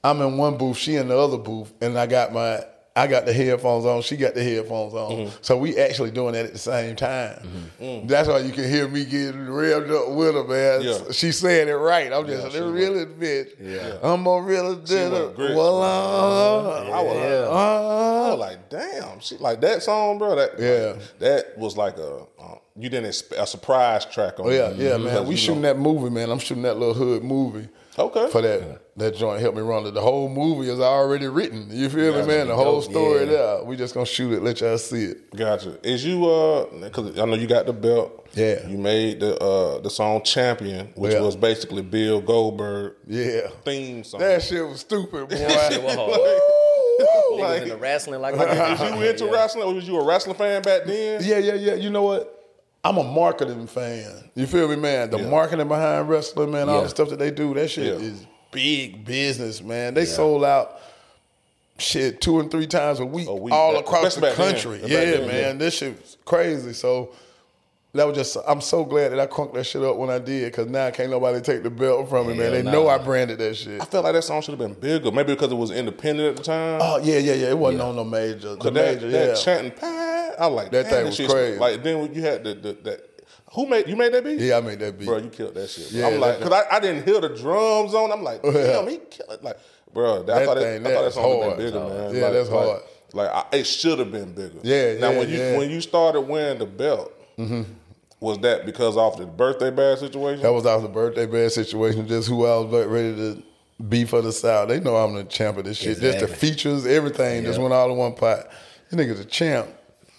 I'm in one booth, she in the other booth, and I got my I got the headphones on. She got the headphones on. Mm-hmm. So we actually doing that at the same time. That's why you can hear me getting revved up with her, man. Yeah. She saying it right. I'm just was- realest bitch. Yeah. I'm a realest bitch. Well, uh, I was, I uh, was like, damn, she like that song, bro. That Yeah. like, that was like a uh, you didn't expect a surprise track on. Oh yeah, yeah, man. We shooting know- that movie, man. I'm shooting that little hood movie. Okay. For that that joint Help Me Rhonda. The whole movie is already written. You feel me, man? The whole story yeah. there. We just gonna shoot it, let y'all see it. Gotcha. Is you uh? Because I know you got the belt. Yeah. You made the uh the song "Champion," which Yeah. was basically Bill Goldberg Yeah. theme song. That shit was stupid, boy. Shit was hard. Woo! Niggas into wrestling like was you into wrestling? Or was you a wrestling fan back then? Yeah, yeah, yeah. You know what? I'm a marketing fan. You feel me, man? The Yeah. marketing behind wrestling, man, all Yeah. the stuff that they do, that shit Yeah. is big business, man. They sold out shit two and three times a week, A week. all Back- across the country. Yeah, then, man. yeah. This shit's crazy. So that was just I'm so glad that I crunked that shit up when I did, cause now can't nobody take the belt from me, man. They Hell know. I branded that shit. I felt like that song should have been bigger. Maybe because it was independent at the time. Oh yeah, yeah, yeah. It wasn't on no major. The that, major, that yeah. chanting, "Pat," I like That thing was crazy. Like then you had the, the that. Who made you made that beat? Yeah, I made that beat. Bro, you killed that shit. Yeah, I'm like, cause I, I didn't hear the drums on. I'm like, damn, he killed it. Like, bro, that, I thought thing, that, I thought that that's song hard. been bigger, man. Yeah, like, that's hard. Like, I, it should have been bigger. Yeah, Now yeah, when you yeah. when you started wearing the belt, mm-hmm. was that because off the birthday bad situation? That was off the birthday bad situation, just who I was ready to be for the South. They know I'm the champ of this shit. Just the features, everything, just went all in one pot. This nigga's a champ.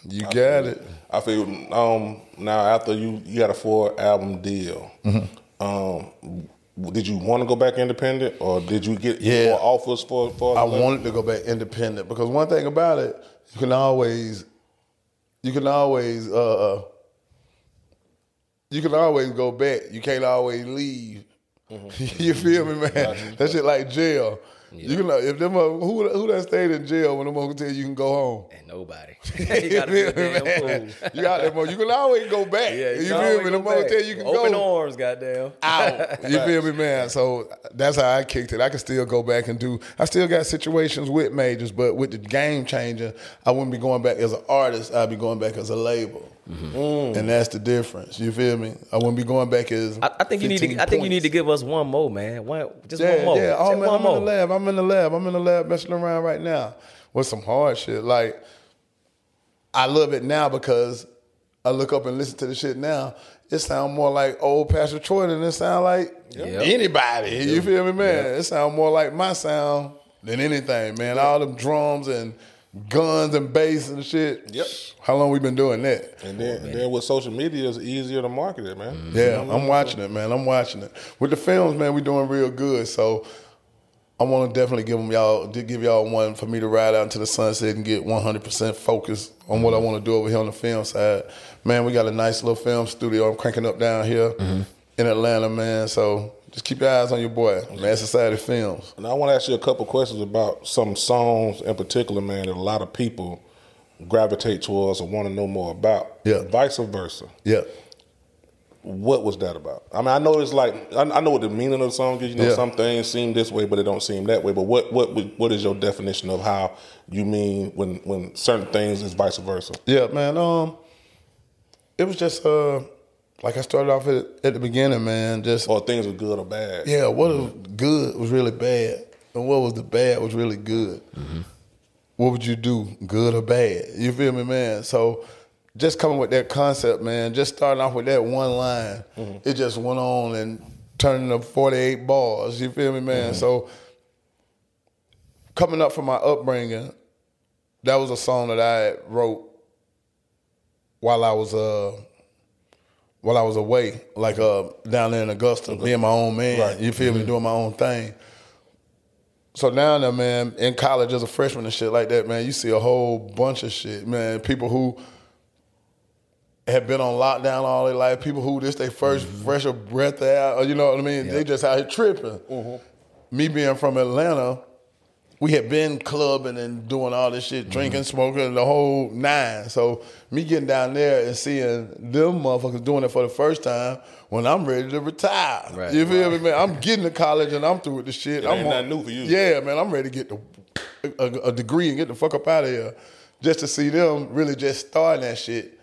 You got it. I feel um now after you you got a four album deal. Mm-hmm. Um, did you want to go back independent, or did you get Yeah. more offers for for? I wanted to go back independent because one thing about it, you can always, you can always, uh, you can always go back. You can't always leave. you feel me, man? That shit like jail. You can if them uh, who who that stayed in jail when them motherfuckers tell you you can go home. And nobody. you gotta be a damn fool. You there, mo- you can always go back. Yeah, you, you feel me? The go back. motel you can Open go arms, goddamn. out. You feel me, man? So that's how I kicked it. I can still go back and do. I still got situations with majors, but with the game changing, I wouldn't be going back as an artist. I'd be going back as a label, Mm. and that's the difference. You feel me? I wouldn't be going back as. I, I think you need to. 15 I think you need to give us one more, man. One, just Yeah, one more. yeah. Oh man, one I'm more. in the lab. I'm in the lab. I'm in the lab messing around right now with some hard shit. Like, I love it now because I look up and listen to the shit now. It sound more like old Pastor Troy than it sound like Yep. anybody. You feel me, man? It sound more like my sound than anything, man. All them drums and guns and bass and shit. Yep. How long we been doing that? And then, and then with social media, it's easier to market it, man. Yeah, I'm watching it, man. I'm watching it. With the films, man, we doing real good. So I want to definitely give them y'all, give y'all one for me to ride out into the sunset and get 100% focused on what I want to do over here on the film side. Man, we got a nice little film studio I'm cranking up down here mm-hmm. In Atlanta, man. So just keep your eyes on your boy, Man Society Films. And I want to ask you a couple questions about some songs in particular, man, that a lot of people gravitate towards or want to know more about. Yeah. Vice versa. Yeah. What was that about? I mean, I know it's like I, I know what the meaning of the song is. You know, Yeah. some things seem this way, but it don't seem that way. But what what what is your definition of how you mean when when certain things is vice versa? Yeah, man. Um, it was just uh, like I started off at, at the beginning, man. Just Or things were good or bad? Yeah, what was good was really bad, and what was the bad was really good. Mm-hmm. What would you do, good or bad? You feel me, man? So, just coming with that concept, man. Just starting off with that one line, mm-hmm. it just went on and turned into forty-eight bars. You feel me, man? Mm-hmm. So, coming up from my upbringing, that was a song that I wrote while I was uh while I was away, like uh down there in Augusta, mm-hmm. being my own man. Right. You feel me, mm-hmm. doing my own thing. So down there, man, in college as a freshman and shit like that, man, you see a whole bunch of shit, man. People who have been on lockdown all their life, people who this their 1st mm-hmm. fresh of breath out, you know what I mean? They just out here tripping. Me being from Atlanta, we had been clubbing and doing all this shit, drinking, mm-hmm. smoking, the whole nine. So me getting down there and seeing them motherfuckers doing it for the first time when I'm ready to retire. Right. you feel me, man? I'm getting to college and I'm through with the shit. It I'm ain't on- nothing new for you. Yeah, man, I'm ready to get the a, a degree and get the fuck up out of here. Just to see them really just starting that shit.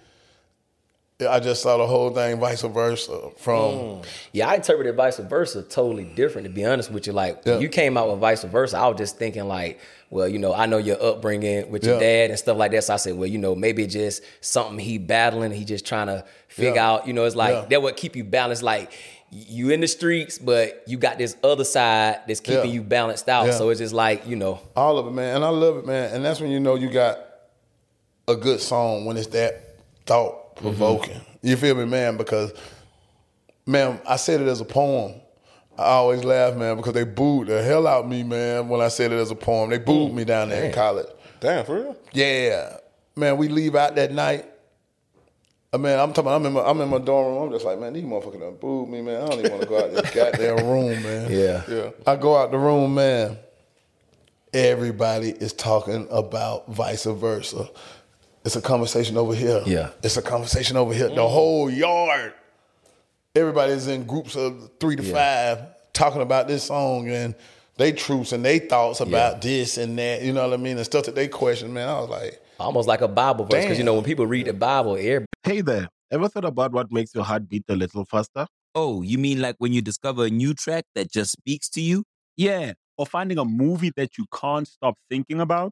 I just saw the whole thing vice versa from mm. Yeah, I interpreted vice versa totally different. To be honest with you, like Yeah. you came out with vice versa, I was just thinking like, well, you know, I know your upbringing with your Yeah. dad and stuff like that. So I said, well, you know, maybe it's just something he battling. He just trying to figure Yeah. out. You know, it's like that would keep you balanced. Like you in the streets, but you got this other side that's keeping you balanced out. So it's just like you know, all of it, man. And I love it, man. And that's when you know you got a good song when it's that thought provoking. You feel me, man? Because man, I said it as a poem. I always laugh, man, because they booed the hell out me, man, when I said it as a poem. They booed oh, me down there in college. Damn, for real? Yeah, man, we leave out that night. Uh, I mean, I'm talking. I'm in my, I'm in my dorm room. I'm just like, man, these motherfuckers done booed me, man. I don't even want to go out this goddamn room, man. Yeah. yeah. I go out the room, man. Everybody is talking about vice versa. It's a conversation over here. Yeah. It's a conversation over here. The whole yard. Everybody's in groups of three to five talking about this song and they truths and they thoughts about this and that. You know what I mean? And stuff that they question, man. I was like, almost like a Bible verse. Because you know, when people read the Bible, everybody Hey there. Ever thought about what makes your heart beat a little faster? Oh, you mean like when you discover a new track that just speaks to you? Yeah, or finding a movie that you can't stop thinking about.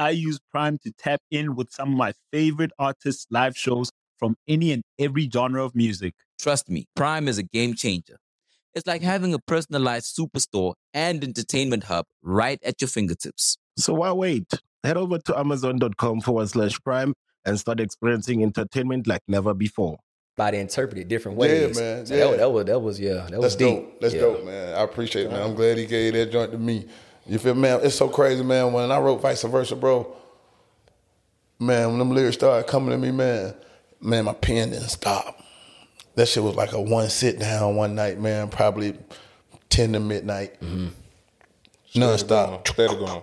I use Prime to tap in with some of my favorite artists' live shows from any and every genre of music. Trust me, Prime is a game changer. It's like having a personalized superstore and entertainment hub right at your fingertips. So why wait? Head over to amazon.com forward slash prime and start experiencing entertainment like never before. By the interpret it different Yeah, ways. man, So yeah. That, was- that was that was yeah, that was That's deep. dope. That's Yeah. dope, man. I appreciate it, man. I'm glad he gave that joint to me. You feel me, man? It's so crazy, man. When I wrote vice versa, bro, man, when them lyrics started coming to me, man, man, my pen didn't stop. That shit was like a one sit down one night, man, probably 10 to midnight. Non-stop. Steady going.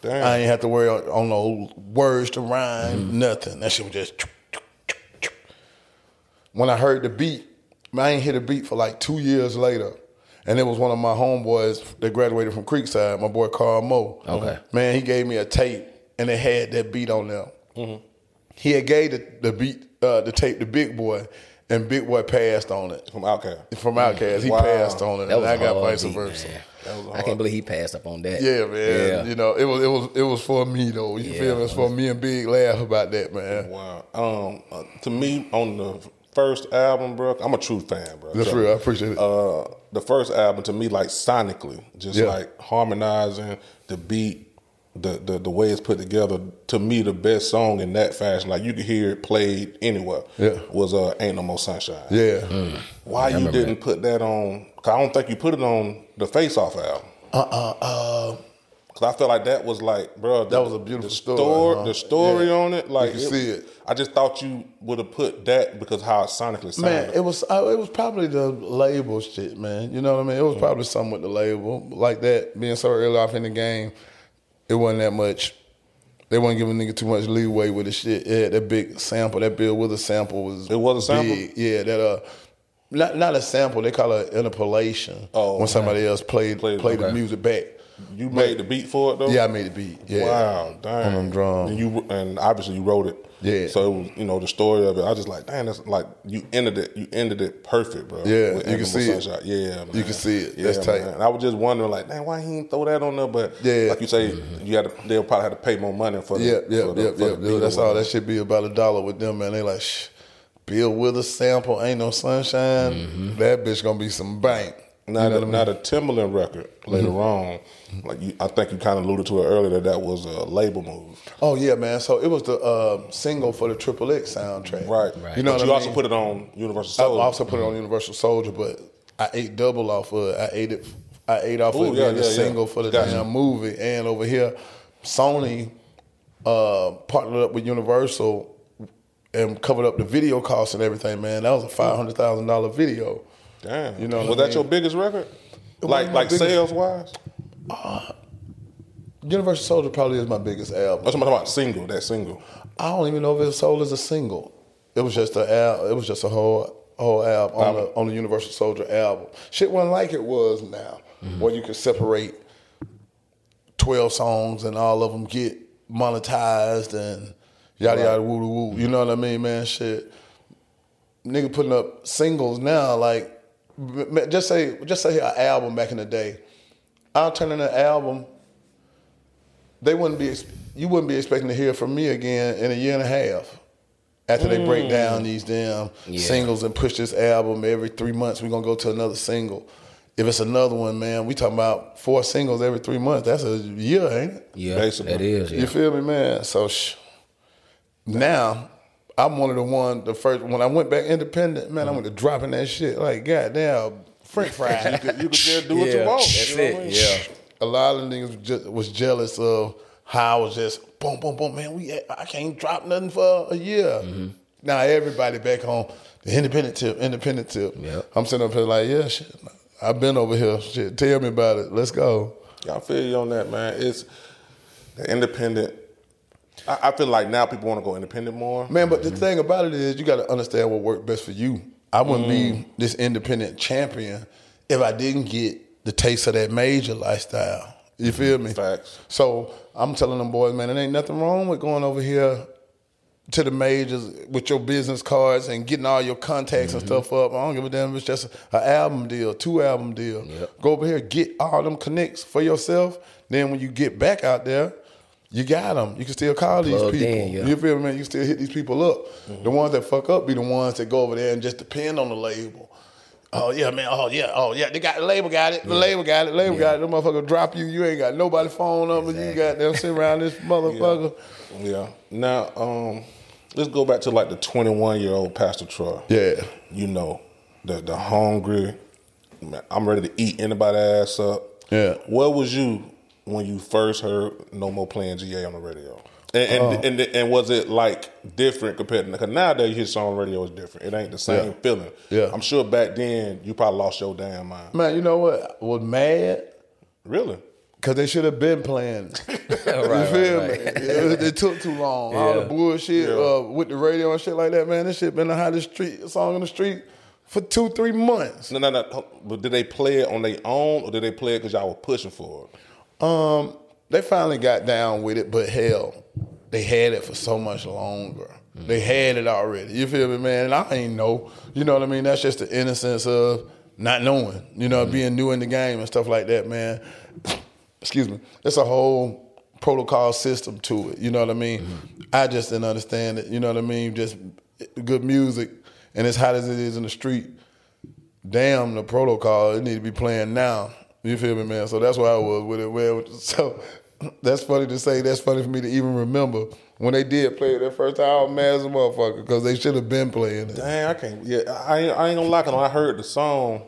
Damn. I ain't have to worry on, no words to rhyme, nothing. That shit was just. When I heard the beat, man, I ain't hear the beat for like two years later. And it was one of my homeboys that graduated from Creekside, my boy Carl Moe. Okay. Man, he gave me a tape and it had that beat on there. He had gave the, the beat, uh, the tape to Big Boi, and Big Boi passed on it. From Outkast. From Outkast. He Wow. passed on it. That and was I got vice beat, versa. man. I can't believe he passed up on that. Yeah, man. Yeah. You know, it was it was it was for me though. You Yeah. feel me? It's for me and Big laugh about that, man. Wow. Um, uh, to me, on the first album, bro, I'm a true fan, bro. That's So, real. I appreciate it. Uh, the first album to me, like sonically, just Yeah. like harmonizing the beat, the, the the way it's put together. To me, the best song in that fashion, like you could hear it played anywhere. Yeah. was uh, "Ain't No More Sunshine." yeah. Why you didn't put that on? Cause I don't think you put it on the Face Off album. Uh uh uh. Cause I felt like that was like, bro, That was a beautiful the story, huh? The story Yeah. on it, like can see it. I just thought you would have put that because how it sonically sounded. Man, it was uh, it was probably the label shit, man. You know what I mean? It was probably something with the label like that. Being so early off in the game, it wasn't that much. They wasn't giving a nigga too much leeway with the shit. Yeah, that big sample, that Bill Withers sample was. It was a sample? big. Yeah, that uh, not not a sample. They call it interpolation. Oh, when okay. somebody else played Played- played the music back. You made the beat for it though. Yeah, I made the beat. Yeah. Wow, damn. On them drums. And you and obviously you wrote it. Yeah. So it was, you know, the story of it. I was just like, damn, that's like you ended it. You ended it perfect, bro. Yeah, you can see it. Yeah, man. You can see it. That's tight. man. And I was just wondering, like, damn, why he didn't throw that on there? But Yeah. like you say, you had to. They'll probably have to pay more money for the. Yeah, yeah, for the, yeah, yeah. the dude. beat That's all. That should be about a dollar with them, man. They like, shh, Bill Withers sample, ain't no sunshine. Mm-hmm. That bitch gonna be some bank. Now, You know what I mean? the Timbaland record later on, like you, I think you kind of alluded to it earlier that that was a label move, Oh yeah, man. So it was the uh, single for the Triple X soundtrack. right? You know but you I also mean? put it on Universal I also put it on Universal Soldier, but I ate double off of it. I ate it. I ate off Ooh, of it yeah, being the yeah, yeah. single for the Gotcha. damn movie, and over here Sony uh, partnered up with Universal and covered up the video costs and everything. Man, that was a five hundred thousand dollar video. Damn. You know, was that your biggest record? Like like biggest- sales wise? Uh, Universal Soldier probably is my biggest album. Oh, I'm talking about single. That single. I don't even know if it was sold as a single. It was just a al- It was just a whole whole album on the on the Universal Soldier album. Shit wasn't like it was now, mm-hmm. where you could separate twelve songs and all of them get monetized and yada yada woo woo. You know what I mean, man? Shit, nigga putting up singles now. Like, just say just say an album back in the day. I'll turn in an album they wouldn't be you wouldn't be expecting to hear from me again in a year and a half after they break mm. down these damn Yeah. singles and push this album every three months we're gonna go to another single if it's another one man we talking about four singles every three months that's a year ain't it Yeah, Basically. that is. Yeah. you feel me man so sh- now i'm one of the one the first when i went back independent man i went to dropping that shit like goddamn french fries You could, you could just do what Yeah, you want. that's you know it, I mean? yeah. a lot of niggas was, just, was jealous of how I was just boom, boom, boom. Man, we I can't drop nothing for a year. Mm-hmm. Now everybody back home, the independent tip, independent tip. Yep. I'm sitting up here like, yeah, shit. I've been over here. Shit, tell me about it. Let's go. I feel you on that, man. It's the independent. I, I feel like now people want to go independent more. Man, but the thing about it is you got to understand what worked best for you. I wouldn't be mm. this independent champion if I didn't get the taste of that major lifestyle. You feel me? Facts. So I'm telling them boys, man, it ain't nothing wrong with going over here to the majors with your business cards and getting all your contacts and mm-hmm. stuff up. I don't give a damn if it's just an album deal, two album deal. Go over here, get all them connects for yourself. Then when you get back out there, you got them. You can still call these Plugged people. in, yeah. You feel me, man? You still hit these people up. The ones that fuck up be the ones that go over there and just depend on the label. Oh yeah, man. Oh yeah. Oh yeah. They got the label. Got it. The label got it. Label got it. The motherfucker drop you. You ain't got nobody phone number. You got them sitting around this motherfucker. Yeah. Now, um, let's go back to like the 21 year old Pastor Troy. Yeah. You know, the the hungry. man, I'm ready to eat anybody ass up. Yeah. Where was you when you first heard No More Playing GA on the radio? And and, Oh. and, and was it like different compared to because nowadays his song on the radio is different. It ain't the same Yeah. feeling. Yeah. I'm sure back then you probably lost your damn mind. Man, you know what? I was mad Really? because they should have been playing. you right, feel right, me? It, it took too long. All the Yeah. bullshit uh, with the radio and shit like that, man. This shit been the hottest street song in the street for two, three months. No, no, no. But did they play it on their own or did they play it because y'all were pushing for it? Um, they finally got down with it, but hell, they had it for so much longer. They had it already. You feel me, man? And I ain't know. You know what I mean? That's just the innocence of not knowing. You know, being new in the game and stuff like that, man. Excuse me. It's a whole protocol system to it. You know what I mean? I just didn't understand it. You know what I mean? Just good music, and as hot as it is in the street, damn the protocol. It need to be playing now. You feel me, man? So that's why I was with it. Well, so that's funny to say. That's funny for me to even remember when they did play it that first time. I mad as a motherfucker because they should have been playing it. Dang, I can't. Yeah, I ain't, I ain't gonna lie. When I heard the song,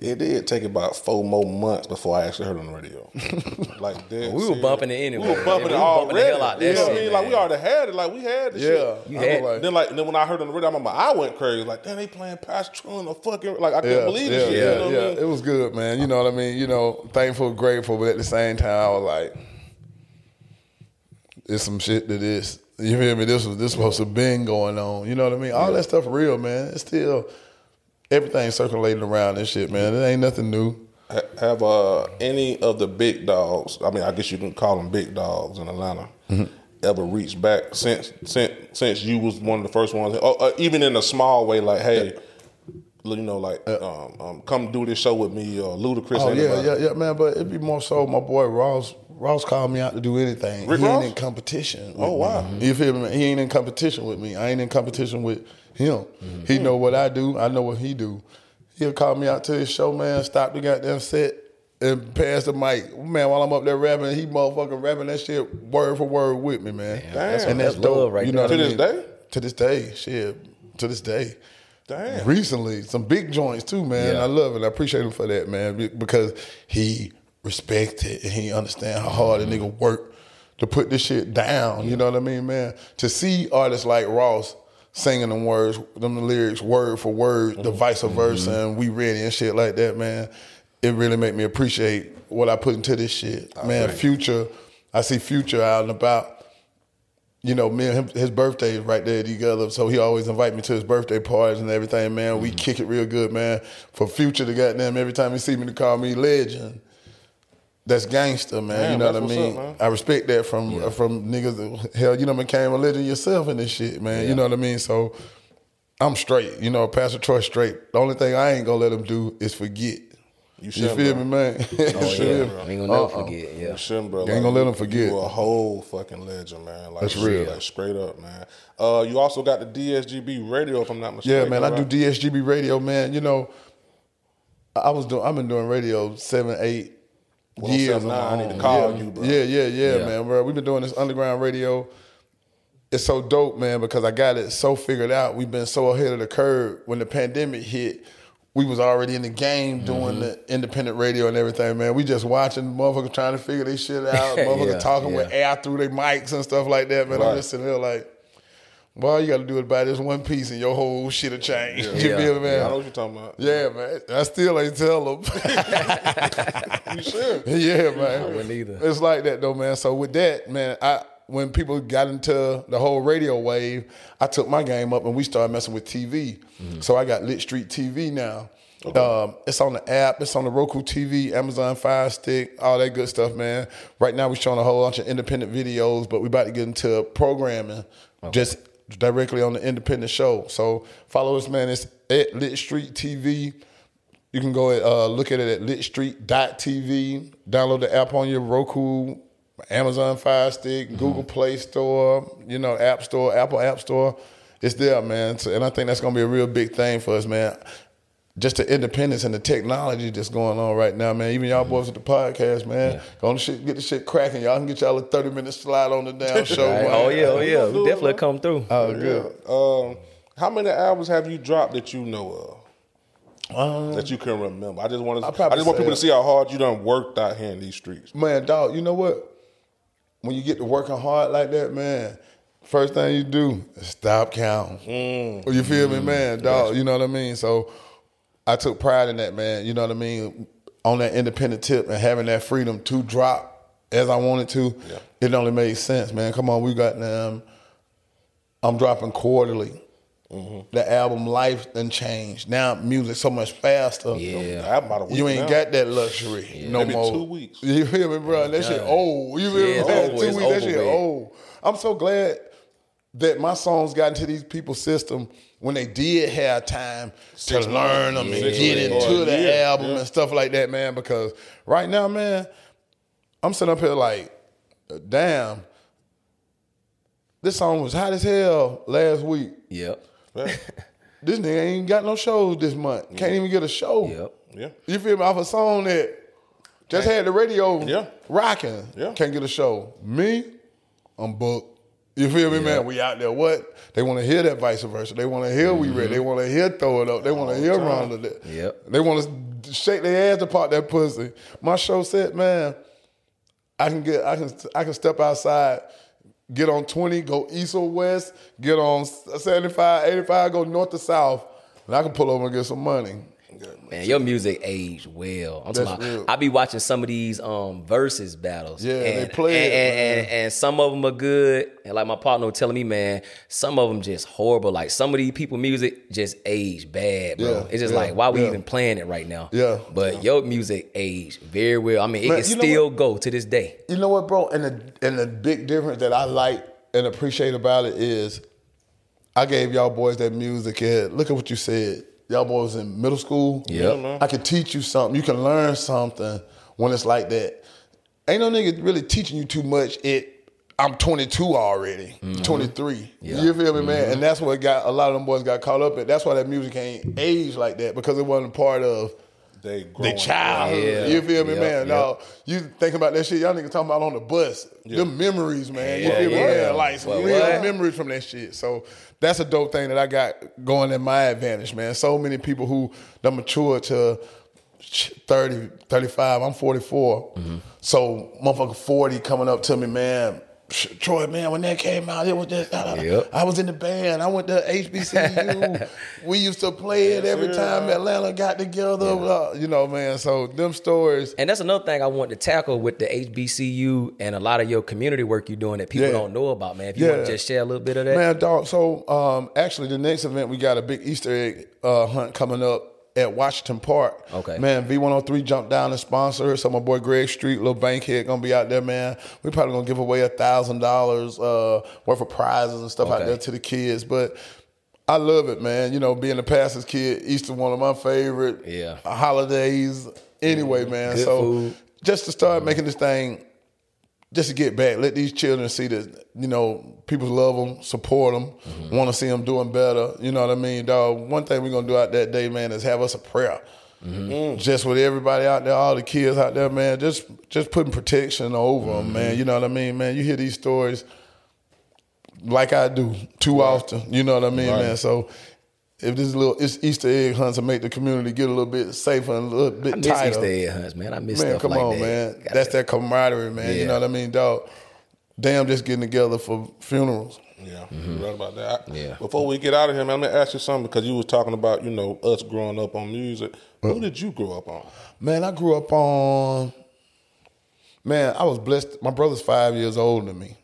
it did take about four more months before I actually heard on the radio. like that. We were bumping it anyway. We were bumping We it were bumping the already. hell out that you know what I mean? Like we already had it. Like we had the Yeah, shit. You I had- like, Then like then when I heard on the radio, I'm like, I went crazy. Like, damn, they playing Pastor Troy the fucking like I couldn't yeah, believe yeah, this shit. yeah, you know yeah. I mean? It was good, man. You know what I mean? You know, thankful, grateful, but at the same time, I was like, it's some shit that is. You feel me? This was this supposed to been going on. You know what I mean? All that stuff real, man. It's still everything circulating around this shit, man. It ain't nothing new. Have uh, any of the big dogs? I mean, I guess you can call them big dogs in Atlanta. Mm-hmm. Ever reached back since since since you was one of the first ones, or, uh, even in a small way, like hey, you know, like um, um, come do this show with me or Ludacris. Oh yeah, yeah, yeah, man. But it'd be more so my boy Ross. Ross called me out to do anything. Rick he Ross? ain't in competition. Oh, wow. Me. You feel me? He ain't in competition with me. I ain't in competition with him. He know what I do. I know what he do. He'll call me out to his show, man. Stop the goddamn set and pass the mic, man. While I'm up there rapping, he motherfucking rapping that shit word for word with me, man. that's- and that's, that's dope. love right you know there. what To this mean? day? To this day, shit. To this day. Damn. Recently, some big joints too, man. Yeah. I love it. I appreciate him for that, man, because he respects it and he understand how hard a mm-hmm. nigga work to put this shit down. You know what I mean, man? To see artists like Ross singing them words, them the lyrics word for word, the mm-hmm. vice versa, mm-hmm. and we ready and shit like that, man. It really made me appreciate what I put into this shit, man. Future, I see Future out and about. You know, me and him, his birthday is right there together, so he always invite me to his birthday parties and everything, man. We mm-hmm. kick it real good, man. For Future to goddamn every time he see me to call me legend. That's gangster, man. Damn, you know what I mean? up. I respect that from from niggas. That, hell, you know, became a legend yourself in this shit, man. You know what I mean? So I'm straight. You know, Pastor Troy straight. The only thing I ain't gonna let him do is forget. You You, shouldn't, feel bro. me, man? Oh, yeah. Shouldn't. I ain't gonna never Uh-uh. forget. Yeah. You shouldn't, bro. You ain't gonna let 'em forget. You a whole fucking legend, man. Like, That's real. Like, straight up, man. Uh, you also got the DSGB radio, if I'm not mistaken. Yeah, mistaken. man. I do? DSGB radio, man. You know, I I was doing. I've been doing radio seven, eight on 179, I need to call yeah. you, bro. Yeah, yeah, yeah, Yeah. man, bro. We've been doing this underground radio. It's so dope, man, because I got it so figured out. We've been so ahead of the curve. When the pandemic hit, we was already in the game mm-hmm. doing the independent radio and everything, man. We just watching motherfuckers trying to figure this shit out. Motherfuckers Yeah, talking with air through their mics and stuff like that, man. Right. I'm just sitting there like, all you got to do is buy this one piece and your whole shit will change. You Yeah. feel me, man? Yeah, I know what you're talking about. Yeah, man. I still ain't tell them. You should. yeah, man. I wouldn't either. It's like that though, man. So with that, man, I when people got into the whole radio wave, I took my game up and we started messing with TV. Mm-hmm. So I got Lit Street TV now. Um, it's on the app, it's on the Roku TV, Amazon Fire Stick, all that good stuff, man. Right now we're showing a whole bunch of independent videos, but we're about to get into programming just directly on the independent show. So follow us, man. It's at Lit Street TV. You can go uh, look at it at litstreet.tv. Download the app on your Roku, Amazon Fire Stick, Google Play Store, you know, App Store, Apple App Store. It's there, man. So, and I think that's going to be a real big thing for us, man. Just the independence and the technology that's going on right now, man. Even y'all mm-hmm. boys with the podcast, man. Go on the shit, get the shit cracking. Y'all can get y'all a 30 minute slide on the damn show, Right. Oh yeah, oh yeah. We it, definitely man. come through. Oh, good. Um, how many albums have you dropped that you know of? Um, that you can remember. I just want to. I'll I just want people to see how hard you done worked out here in these streets. Man, dog, you know what? When you get to working hard like that, man, first thing you do is stop counting. Mm. You feel me, mm. man, dog? You know what I mean? So I took pride in that, man. You know what I mean? On that independent tip and having that freedom to drop as I wanted to, it only made sense, man. Come on, we got them. I'm dropping quarterly. Mm-hmm. The album life done changed. Now music so much faster. Yeah. The album about a week You ain't now. got that luxury no Maybe more. two weeks. You feel me, bro? That shit old. You feel Yeah, me? it's man? over. Two weeks, that shit old. I'm so glad that my songs got into these people's system when they did have time Six to learn them and get into the year. album Yeah. and stuff like that, man. Because right now, man, I'm sitting up here like, damn, this song was hot as hell last week. Yep. This nigga ain't got no shows this month. Can't even get a show. Yep. Yeah. You feel me? Off a song that just had the radio Yeah. rocking. Yeah. Can't get a show. Me, I'm booked. You feel me, man? We out there. What? They want to hear that vice versa. They want to hear we ready. They mm-hmm. want to hear throw it up. They want to hear with it. Yep. They want to shake their ass apart that pussy. My show said, man, I can get, I can, I can step outside, get on 20, go east or west, get on 75, 85, go north to south, and I can pull over and get some money. Man, your music aged well. I'm That's talking about, I be watching some of these um versus battles. Yeah, they and, play it, and, and, and, and some of them are good. And like my partner was telling me, man, some of them just horrible. Like some of these people music just aged bad, bro. Yeah, it's just yeah, like why we yeah. even playing it right now? Yeah. But your music aged very well. I mean, it Man, can still go to this day. You know what, bro? And the and the big difference that I like and appreciate about it is I gave y'all boys that music and look at what you said. Y'all boys in middle school. Yeah. Yeah. I could teach you something. You can learn something when it's like that. Ain't no nigga really teaching you too much. It I'm 22 already, mm-hmm. 23. Yeah. You feel me, man? Mm-hmm. And that's what got a lot of them boys got caught up in. That's why that music ain't age like that because it wasn't part of They the growing. childhood. Yeah. You feel me, Yep, man? yep. No, you think about that shit. Y'all niggas talking about on the bus. The memories, man. you Yeah, feel me, man? Like some Well, real what? memories from that shit. So that's a dope thing that I got going in my advantage, man. So many people who done mature to 30, 35. I'm 44. Mm-hmm. So motherfucker 40 coming up to me, man. Troy, man, when that came out, it was just, Yep. I was in the band. I went to HBCU. we used to play it every time Atlanta got together. uh, you know, man. So them stories. And that's another thing I want to tackle with the HBCU and a lot of your community work you're doing that people Yeah. don't know about, man. If you want to just share a little bit of that. Man, dog. So um, actually, the next event we got a big Easter egg uh, hunt coming up at Washington Park. Okay. Man, V103 jumped down and sponsor. So my boy Greg Street, little bankhead, gonna be out there, man. We probably gonna give away a thousand dollars uh, worth of prizes and stuff out Okay. there to the kids. But I love it, man. You know, being a pastor's kid, Easter one of my favorite Yeah. holidays. Anyway, man. Good so food. just to start making this thing just to get back, let these children see that you know people love them, support them, Mm-hmm. want to see them doing better. You know what I mean, dog. One thing we're gonna do out that day, man, is have us a prayer. Mm-hmm. Just with everybody out there, all the kids out there, man. Just just putting protection over them, man. Mm-hmm. You know what I mean, man. You hear these stories like I do too often. You know what I mean, Right. man. So. If this little it's Easter egg hunts to make the community get a little bit safer and a little bit I miss tighter. Easter egg hunts, man. I miss man, stuff come like on, that. man. Gotta- That's that camaraderie, man. You know what I mean, dog. Damn, just getting together for funerals. Yeah, you're right about that. Mm-hmm. Yeah. Before we get out of here, man, let me ask you something because you was talking about you know us growing up on music. Who did you grow up on? Man, I grew up on. Man, I was blessed. My brother's five years older than me.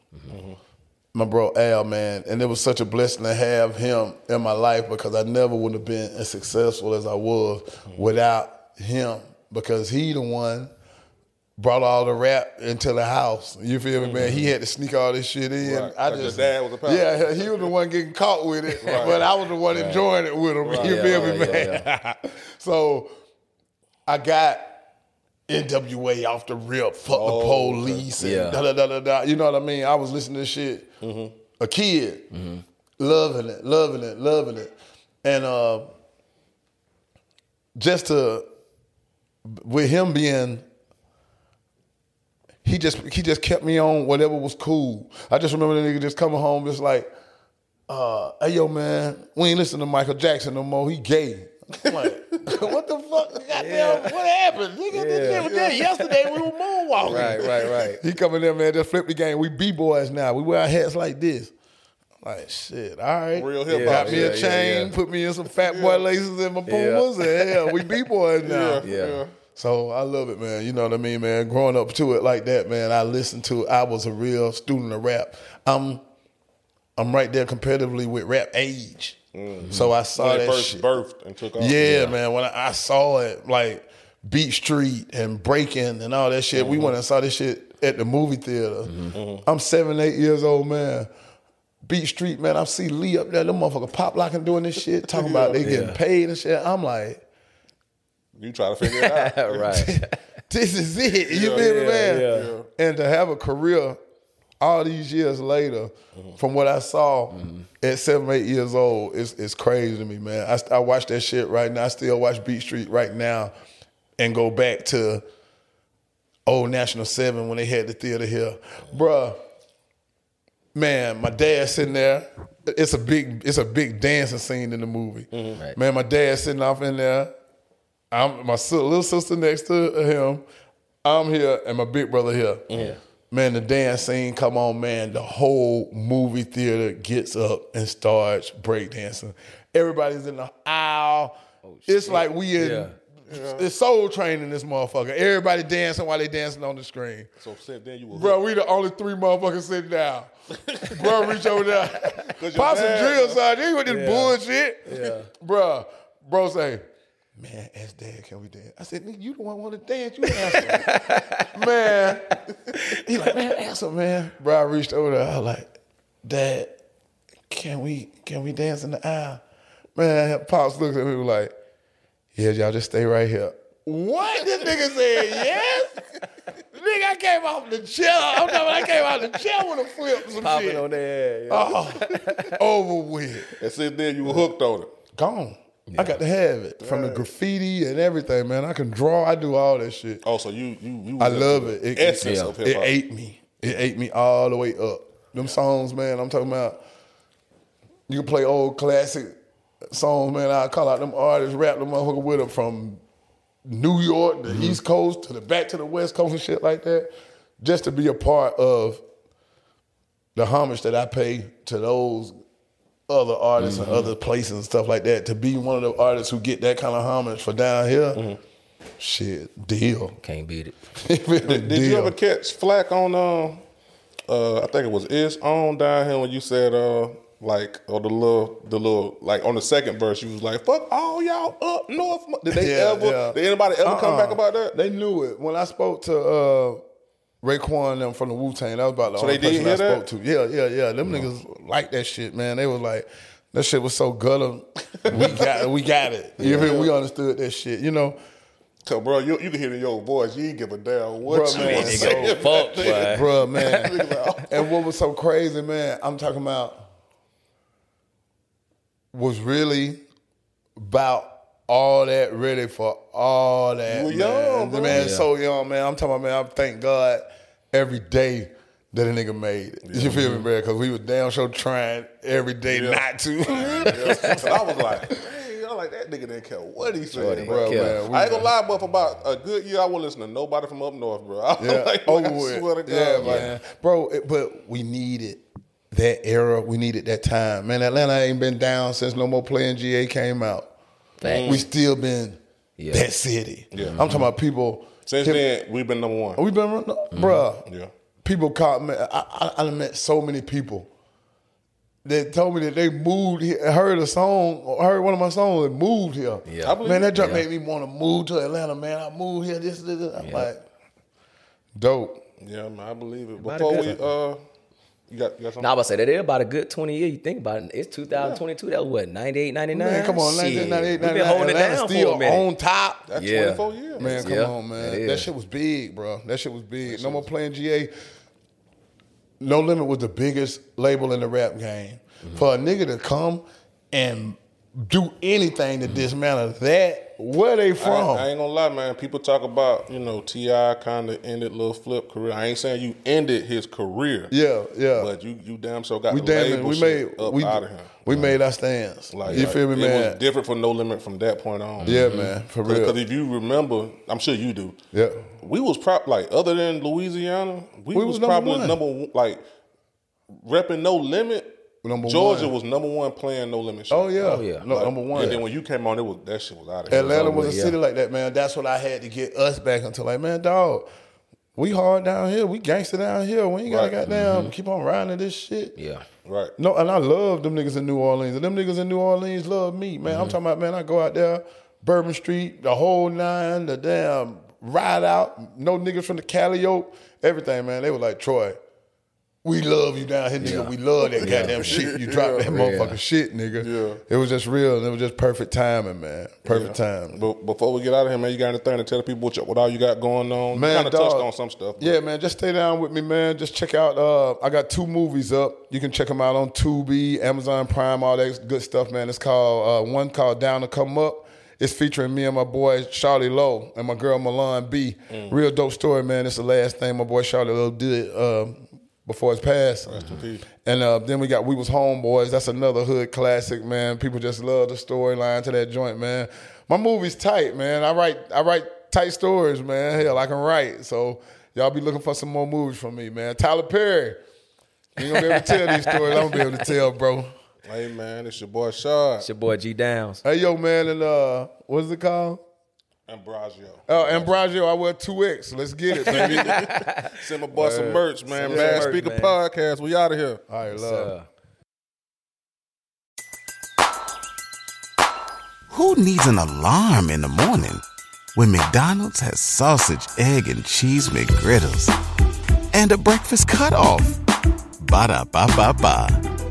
My bro Al, man, and it was such a blessing to have him in my life because I never would have been as successful as I was without him. Because he the one brought all the rap into the house. You feel me, man? He mm-hmm. had to sneak all this shit in. Right, I just dad was a pastor. yeah, he was the one getting caught with it, but I was the one enjoying it with him. You Yeah, feel me, right, man? so I got NWA off the rip, fuck Oh, the police, and Yeah. da da da da da. You know what I mean? I was listening to shit, a kid, loving it, loving it, loving it, and uh, just to with him being. He just he just kept me on whatever was cool. I just remember the nigga just coming home just like, uh, hey yo man, we ain't listening to Michael Jackson no more. He gay. I'm like, what the fuck? Goddamn, what happened? Nigga, this shit was there yesterday. We were moonwalking. Right, right, right. He coming there, man, just flip the game. We B boys now. We wear our hats like this. Like, shit, all right. Real hip hop. Got me Yeah, a chain, yeah. put me in some fat boy laces and my Pumas, and hell, we B boys now. Yeah. yeah. So I love it, man. You know what I mean, man. Growing up to it like that, man. I listened to. it. I was a real student of rap. I'm, I'm right there competitively with rap age. Mm-hmm. So I saw When it that first shit. birthed and took off. Yeah, man. When I, I saw it, like Beat Street and Breaking and all that shit, we mm-hmm. went and saw this shit at the movie theater. Mm-hmm. I'm seven, eight years old, man. Beat Street, man. I see Lee up there, them motherfucker pop locking doing this shit, talking about they getting Yeah. paid and shit. I'm like, You try to figure it out. right. this is it. You Yeah, feel me, man? yeah. And to have a career all these years later, from what I saw at seven, eight years old, it's, it's crazy to me, man. I, I watch that shit right now. I still watch Beat Street right now and go back to old National 7 when they had the theater here. Bruh, man, my dad sitting there. It's a big, it's a big dancing scene in the movie. Right. Man, my dad sitting off in there. I'm my little sister next to him. I'm here, and my big brother here. Yeah. Man, the dance scene come on, man. The whole movie theater gets up and starts breakdancing. Everybody's in the aisle. Oh, it's like we in Yeah. it's soul training this motherfucker. Everybody dancing while they dancing on the screen. So since then you Bro, we the only three motherfuckers sitting down. Bro, reach over there. Pop some dad- drill, son. They with this Yeah. bullshit. Yeah. Bro, bro say, man, ask dad, can we dance? I said, nigga, you the one want to dance. You ask him. man. He like, man, ask him, man. Bro, I reached over there. I was like, dad, can we can we dance in the aisle? Man, Pops looked at me like, yeah, y'all just stay right here. What? This nigga said yes? nigga, I came off the chair. I'm talking I came out the chair with a flip some Popping shit. on their head. Yeah. Oh, over with. And since then you were hooked on it. Gone. I got to have it from the graffiti and everything, man. I can draw. I do all that shit. Oh, so you you you I love it. It, essence it, of it ate me. It ate me all the way up. Them songs, man. I'm talking about. You can play old classic songs, man. I call out them artists, rap them motherfucker with them from New York, the Mm-hmm. East Coast to the back to the West Coast and shit like that. Just to be a part of the homage that I pay to those other artists Mm-hmm. and other places and stuff like that, to be one of the artists who get that kind of homage for down here, Mm-hmm. shit, deal. Can't beat it. Really Did you ever catch flack on um uh I think it was is on down here when you said uh like or the little the little like on the second verse you was like fuck all y'all up north did they Yeah, ever yeah. did anybody ever come Uh-uh. back about that They knew it when I spoke to uh, Raekwon and them from the Wu Tang. That was about the So only they did person I that? spoke to. Yeah, yeah, yeah. Them niggas like that shit, man. They was like, that shit was so gutter. we got it. We got it. You feel? We understood that shit. You know, Cause bro you, you can hear it in your voice you ain't give a damn what Bruh, you man, was so- saying Fuck, boy. bruh, man. and what was so crazy, man? I'm talking about was really about all that ready for all that. You were man. young, The bro. man, Yeah. so young, man. I'm talking about, man. I thank God every day that a nigga made it. You feel me, mm-hmm. bro? Because we was damn sure trying every day Yeah. not to. Yeah. So I was like, dang, I'm like that nigga didn't care what he said, didn't bro. Man, I ain't gonna lie, but for about a good year, I wouldn't listen to nobody from up north, bro. I was Yeah, like, over I with. swear to God, yeah, like, man. Bro, it, but we needed that era. We needed that time. Man, Atlanta ain't been down since No Mo Play in GA came out. Facts. We still been Yeah. that city. Yeah. I'm talking about people. Since then, we've been number one. We've been, run- bruh. Yeah. People caught me. I, I, I met so many people that told me that they moved here, heard a song, or heard one of my songs and moved here. Yeah. I Man, that it. jump made me want to move to Atlanta, man. I moved here, this, this, this. I'm Yeah. like, dope. Yeah, man, I believe it. Before we, uh, you got, you got something? Now, I about to say that they're about a good 20 years. You think about it. It's 2022. That was what, 98, 99? Man, come on, Shit. 1998, We've been 99, holding it down still for a minute. on top. That's Yeah. 24 years. Man, come Yeah, on, man. That, That is. shit was big, bro. That shit was big. No Mo Play in GA. No Limit was the biggest label in the rap game. Mm-hmm. For a nigga to come and do anything to dismantle that, where they from? I ain't gonna lie, man. People talk about, you know, T.I. kind of ended Lil Flip career. I ain't saying you ended his career. yeah, yeah. But you, you damn so got we damn We made up we, out of him. we made our stands. Like, you like, feel me, It man? was different for No Limit from that point on. Yeah, man, for real. Because if you remember, I'm sure you do. Yeah. We was prop like other than Louisiana, we, We was, was number probably one. number one, like repping No Limit. Number Georgia one. was number one playing No Limit. Oh, shit. Oh yeah, Oh, yeah. no, number one. And then when you came on, it was that shit was out of here. Atlanta was a yeah. city like that, man. That's what I had to get us back into. Like, man, dog, we hard down here. We gangster down here. We ain't gotta Right. goddamn mm-hmm. keep on riding this shit. Yeah. Right. No, and I love them niggas in New Orleans. And them niggas in New Orleans love me, man. I'm mm-hmm. talking about, man, I go out there, Bourbon Street, the whole nine, the damn ride out, no niggas from the Calliope, everything, man. They were like, Troy, we love you down here, nigga. We love that goddamn shit. You drop that motherfucking shit, nigga. Yeah. It was just real, and it was just perfect timing, man. Perfect timing. But before we get out of here, man, you got anything to tell the people what, you, what all you got going on? Man, you kind of touched on some stuff. but- Yeah, man, just stay down with me, man. Just check out. Uh, I got two movies up. You can check them out on Tubi, Amazon Prime, all that good stuff, man. It's called uh, one called Down to Come Up. It's featuring me and my boy Charlie Lowe and my girl Milan B. Mm. Real dope story, man. It's the last thing my boy Charlie Lowe did uh, before his pass. And uh, then we got We Was Homeboys. That's another hood classic, man. People just love the storyline to that joint, man. My movie's tight, man. I write I write tight stories, man. Hell, I can write. So y'all be looking for some more movies from me, man. Tyler Perry. You ain't gonna be able to tell these stories. I'm gonna be able to tell, bro. Hey, man, it's your boy Shad It's your boy G Downs. Hey, yo, man, and uh, what's it called? And Brazio. Oh, Ambrosio, I wear 2X. Let's get it, baby. Send my boy some merch, man. Send Bad some merch, Speaker man. Podcast. We out of here. All right, love. Who needs an alarm in the morning when McDonald's has sausage, egg, and cheese McGriddles and a breakfast cutoff? Ba da ba ba ba.